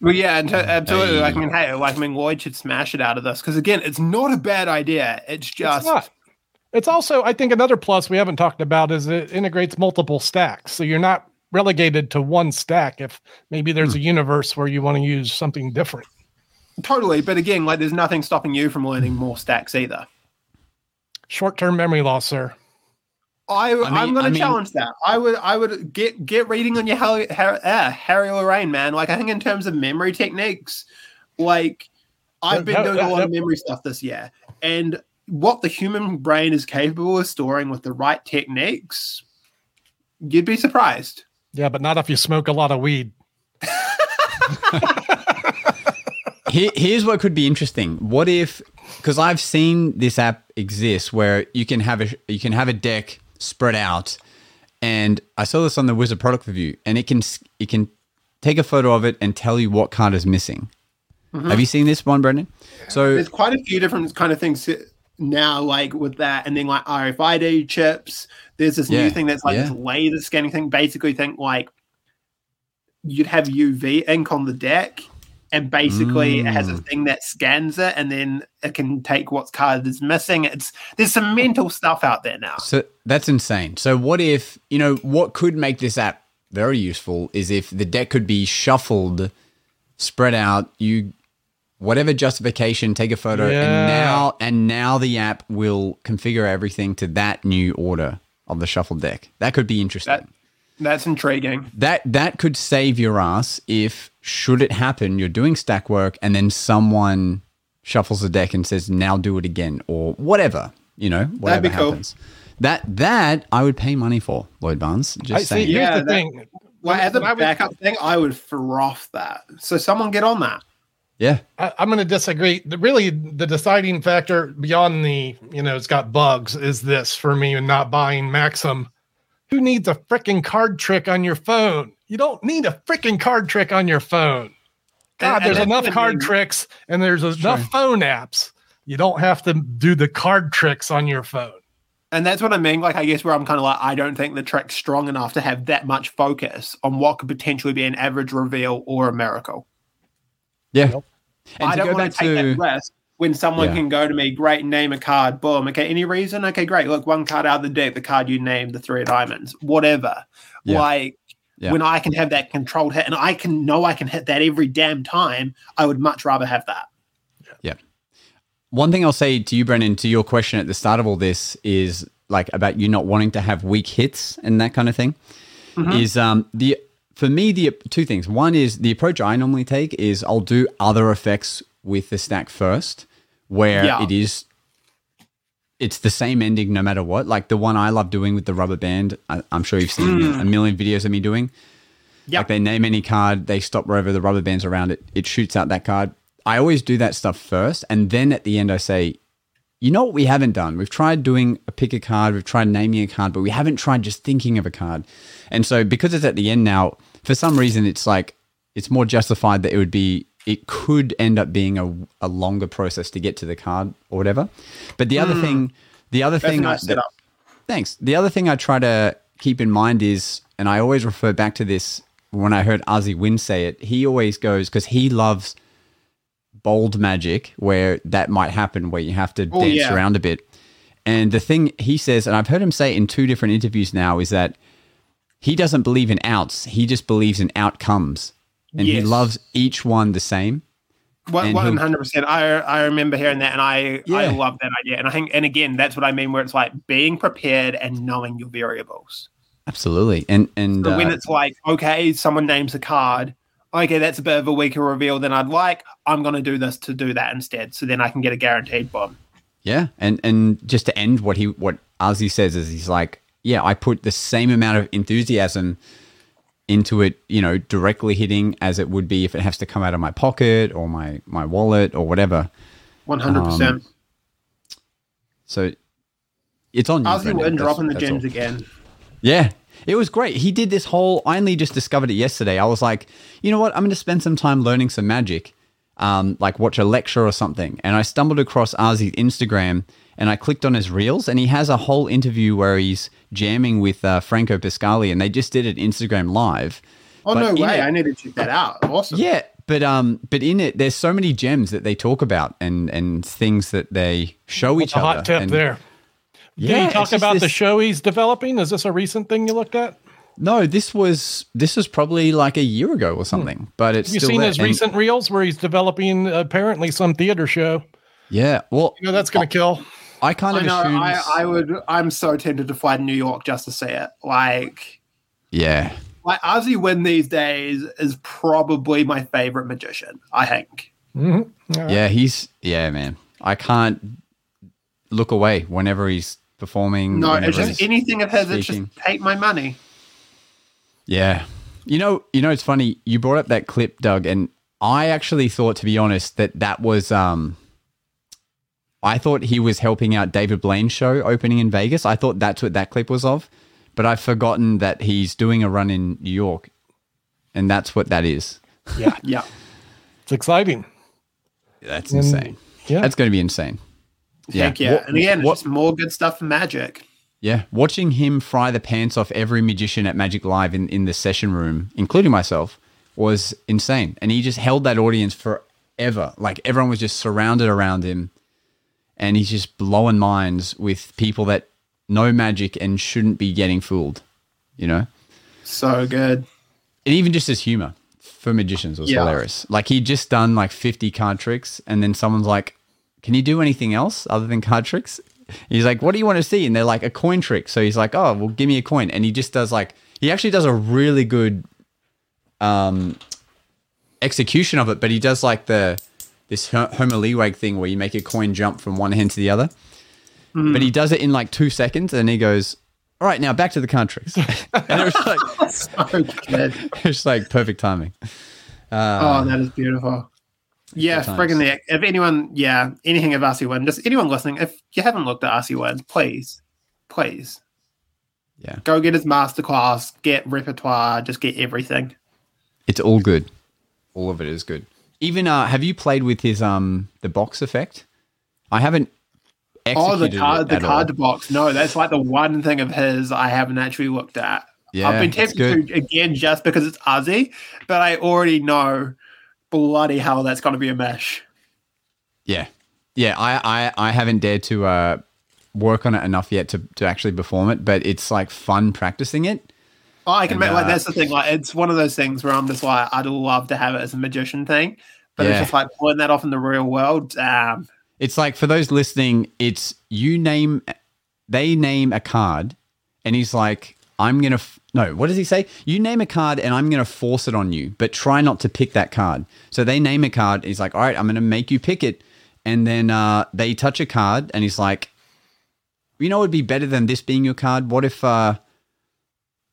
Well, yeah, and absolutely. Hey. Like, I mean, hey, like, I mean, Lloyd should smash it out of this because, again, it's not a bad idea. It's just It's not. It's also, I think, another plus we haven't talked about is it integrates multiple stacks. So you're not relegated to one stack if maybe there's Hmm. a universe where you want to use something different. totally. But again, like, there's nothing stopping you from learning more stacks either. Short term memory loss, sir. I, mean- I am going I to mean- challenge that. I would I would get get reading on your Harry, Harry, uh, Harry Lorayne, man. Like I think in terms of memory techniques, like I've been That- doing that- a lot of memory stuff this year, and what the human brain is capable of storing with the right techniques, you'd be surprised. Yeah, but not if you smoke a lot of weed. Here, here's what could be interesting. What if because I've seen this app exist where you can have a you can have a deck spread out, and I saw this on the Wizard product review, and it can it can take a photo of it and tell you what card is missing. Mm-hmm. Have you seen this one, Brendan? So There's quite a few different kind of things now, like with that, and then like RFID chips. There's this Yeah, new thing that's like this laser scanning thing. Basically, think like you'd have UV ink on the deck, and basically it has a Mm. thing that scans it, and then it can take what card is missing. It's there's some mental stuff out there now. So that's insane. So what if, you know, what could make this app very useful is if the deck could be shuffled, spread out, you whatever justification, take a photo Yeah. and now and now the app will configure everything to that new order of the shuffled deck. That could be interesting. That that's intriguing. that that could save your ass if should it happen you're doing stack work and then someone shuffles the deck and says now do it again or whatever you know whatever be cool. happens that that i would pay money for lloyd barnes just I see. saying Here's Yeah, the that- thing. Well, as a I would- backup thing, I would froth that. So someone get on that. Yeah I, I'm going to disagree. The, really, the deciding factor beyond the, you know, it's got bugs is this for me and not buying Maxim. Who needs a freaking card trick on your phone? You don't need a freaking card trick on your phone. God, And- and there's that's enough card mean. tricks and there's enough phone apps. You don't have to do the card tricks on your phone. And that's what I mean. Like, I guess where I'm kind of like, I don't think the trick's strong enough to have that much focus on what could potentially be an average reveal or a miracle. Yeah Yep. and I to don't go want back to take to that risk when someone Yeah. can go to me, great, name a card, boom. Okay, any reason? Okay, great. Look, one card out of the deck, the card you named, the three of diamonds, whatever. Yeah. Like, Yeah. when I can have that controlled hit and I can know I can hit that every damn time, I would much rather have that. Yeah. One thing I'll say to you, Brendan, to your question at the start of all this is like about you not wanting to have weak hits and that kind of thing. Is um the for me the two things. One is the approach I normally take is I'll do other effects with the stack first, where Yeah. it is it's the same ending no matter what. Like the one I love doing with the rubber band. I, I'm sure you've seen mm. a million videos of me doing. Yep. Like they name any card, they stop wherever the rubber bands around it, it shoots out that card. I always do that stuff first, and then at the end I say, you know what we haven't done? We've tried doing a pick a card, we've tried naming a card, but we haven't tried just thinking of a card. And so because it's at the end now, for some reason it's like it's more justified that it would be it could end up being a, a longer process to get to the card or whatever. But the other thing the other Hmm. That's thing nice setup. Thanks. The other thing I try to keep in mind is, and I always refer back to this when I heard Ozzy Wynn say it, he always goes, because he loves bold magic where that might happen, where you have to Oh, dance yeah. around a bit. And the thing he says, and I've heard him say in two different interviews now, is that he doesn't believe in outs, he just believes in outcomes. And he loves each one the same. One And he'll- one hundred percent. I I remember hearing that, and I I love that idea. And I think, and again, that's what I mean, where it's like being prepared and knowing your variables. Absolutely. And, and, So when uh, it's like, okay, someone names a card, okay, that's a bit of a weaker reveal than I'd like. I'm going to do this to do that instead, so then I can get a guaranteed bomb. Yeah, and and just to end what he what Ozzy says is he's like, yeah, I put the same amount of enthusiasm into it, you know, directly hitting as it would be if it has to come out of my pocket or my my wallet or whatever. One hundred um, percent. So it's on you. Ozzy. Wynn That's- dropping the gems again. Yeah. It was great. He did this whole I only just discovered it yesterday. I was like, you know what? I'm gonna spend some time learning some magic. um, like watch a lecture or something, and I stumbled across Ozzy's Instagram, and I clicked on his reels, and he has a whole interview where he's jamming with uh, Franco Pascali, and they just did it Instagram live. Oh But no way! it- I need to check that out. Awesome. Yeah, but um, but in it, there's so many gems that they talk about and and things that they show each a other. hot tip and- there. Yeah, Did he talk just about the show he's developing? Is this a recent thing you looked at? No, this was this was probably like a year ago or something, hmm. but it's Have you still seen there. his And- recent reels where he's developing apparently some theater show? Yeah, well, You know that's going to kill. I kind I of know. assumed. I, I would. I'm so tempted to fly to New York just to see it. Like, yeah, like Ozzy Wynn these days is probably my favorite magician. I think. Mm-hmm. yeah, he's yeah, man. I can't look away whenever he's performing. No, it's just anything of his. It's just take my money. Yeah. You know, you know, it's funny. You brought up that clip, Doug, and I actually thought, to be honest, that that was. um I thought he was helping out David Blaine's show opening in Vegas. I thought that's what that clip was of, but I've forgotten that he's doing a run in New York, and that's what that is. Yeah, Yeah. it's exciting. That's And- insane. Yeah, That's going to be insane. Yeah. Heck yeah. What- and again, what- it's just more good stuff from Magic. Yeah, watching him fry the pants off every magician at Magic Live in, in the session room, including myself, was insane. And he just held that audience forever. Like everyone was just surrounded around him. And he's just blowing minds with people that know magic and shouldn't be getting fooled, you know? So good. And even just his humor for magicians was Yeah. hilarious. Like he'd just done like 50 card tricks, and then someone's like, Can you do anything else other than card tricks? He's like, What do you want to see? And they're like, A coin trick. So he's like, Oh, well, give me a coin. And he just does like, he actually does a really good um, execution of it, but he does like the, this Ho- Homer Liwag thing where you make a coin jump from one hand to the other. But he does it in like two seconds, and he goes, "All right, now back to the card tricks." and it was like, So good. it's like perfect timing. oh, that is beautiful. Yeah, friggin' the if anyone, yeah, anything of Ozzy Wynn, just anyone listening, if you haven't looked at Ozzy Wynn, please, please Yeah. go get his masterclass, get repertoire, just get everything. It's all good. All of it is good. Even uh, have you played with his um the box effect? I haven't. Oh, the card, the at all. card box. No, that's like the one thing of his I haven't actually looked at. Yeah, I've been tempted to again just because it's Ozzy, but I already know bloody hell that's going to be a mesh. Yeah, yeah. I, I I haven't dared to uh work on it enough yet to to actually perform it, but it's like fun practicing it. Oh, I can And, make like uh, that's the thing. Like it's one of those things where I'm just like I'd love to have it as a magician thing, but Yeah. it's just like pulling that off in the real world. Um, It's like for those listening, it's you name, they name a card, and he's like, I'm gonna f- no. What does he say? You name a card, and I'm gonna force it on you, but try not to pick that card. So they name a card. He's like, all right, I'm gonna make you pick it, and then uh, they touch a card, and he's like, you know, it'd be better than this being your card. What if uh,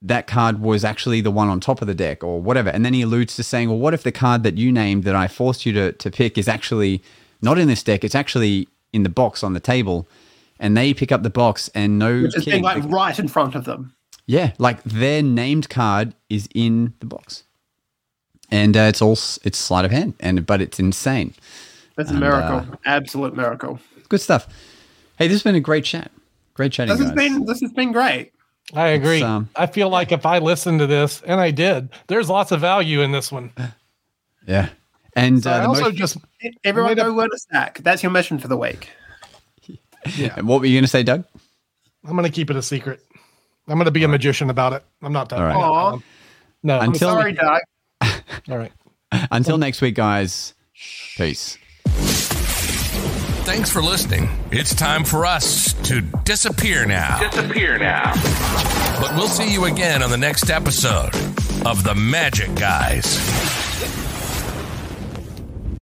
that card was actually the one on top of the deck, or whatever? And then he alludes to saying, well, what if the card that you named that I forced you to to pick is actually not in this deck? It's actually in the box on the table. And they pick up the box, and no which is like right in front of them. Yeah, like their named card is in the box, and uh, it's all it's sleight of hand, and but it's insane. It's a miracle, uh, absolute miracle. Good stuff. Hey, this has been a great chat. Great chatting, This has guys. been this has been great. I agree. um, I feel like if I listened to this, and I did, there's lots of value in this one. yeah, and So uh, the also most, just Everyone Made a- go win a stack. That's your mission for the week. Yeah. And what were you going to say, Doug? I'm going to keep it a secret. I'm going to be a magician about it. I'm not telling. All right. I'm not Aw. telling. No. I'm Until- Sorry, Doug. all right. Until next week, guys. Peace. Thanks for listening. It's time for us to disappear now. Disappear now. But we'll see you again on the next episode of The Magic Guys.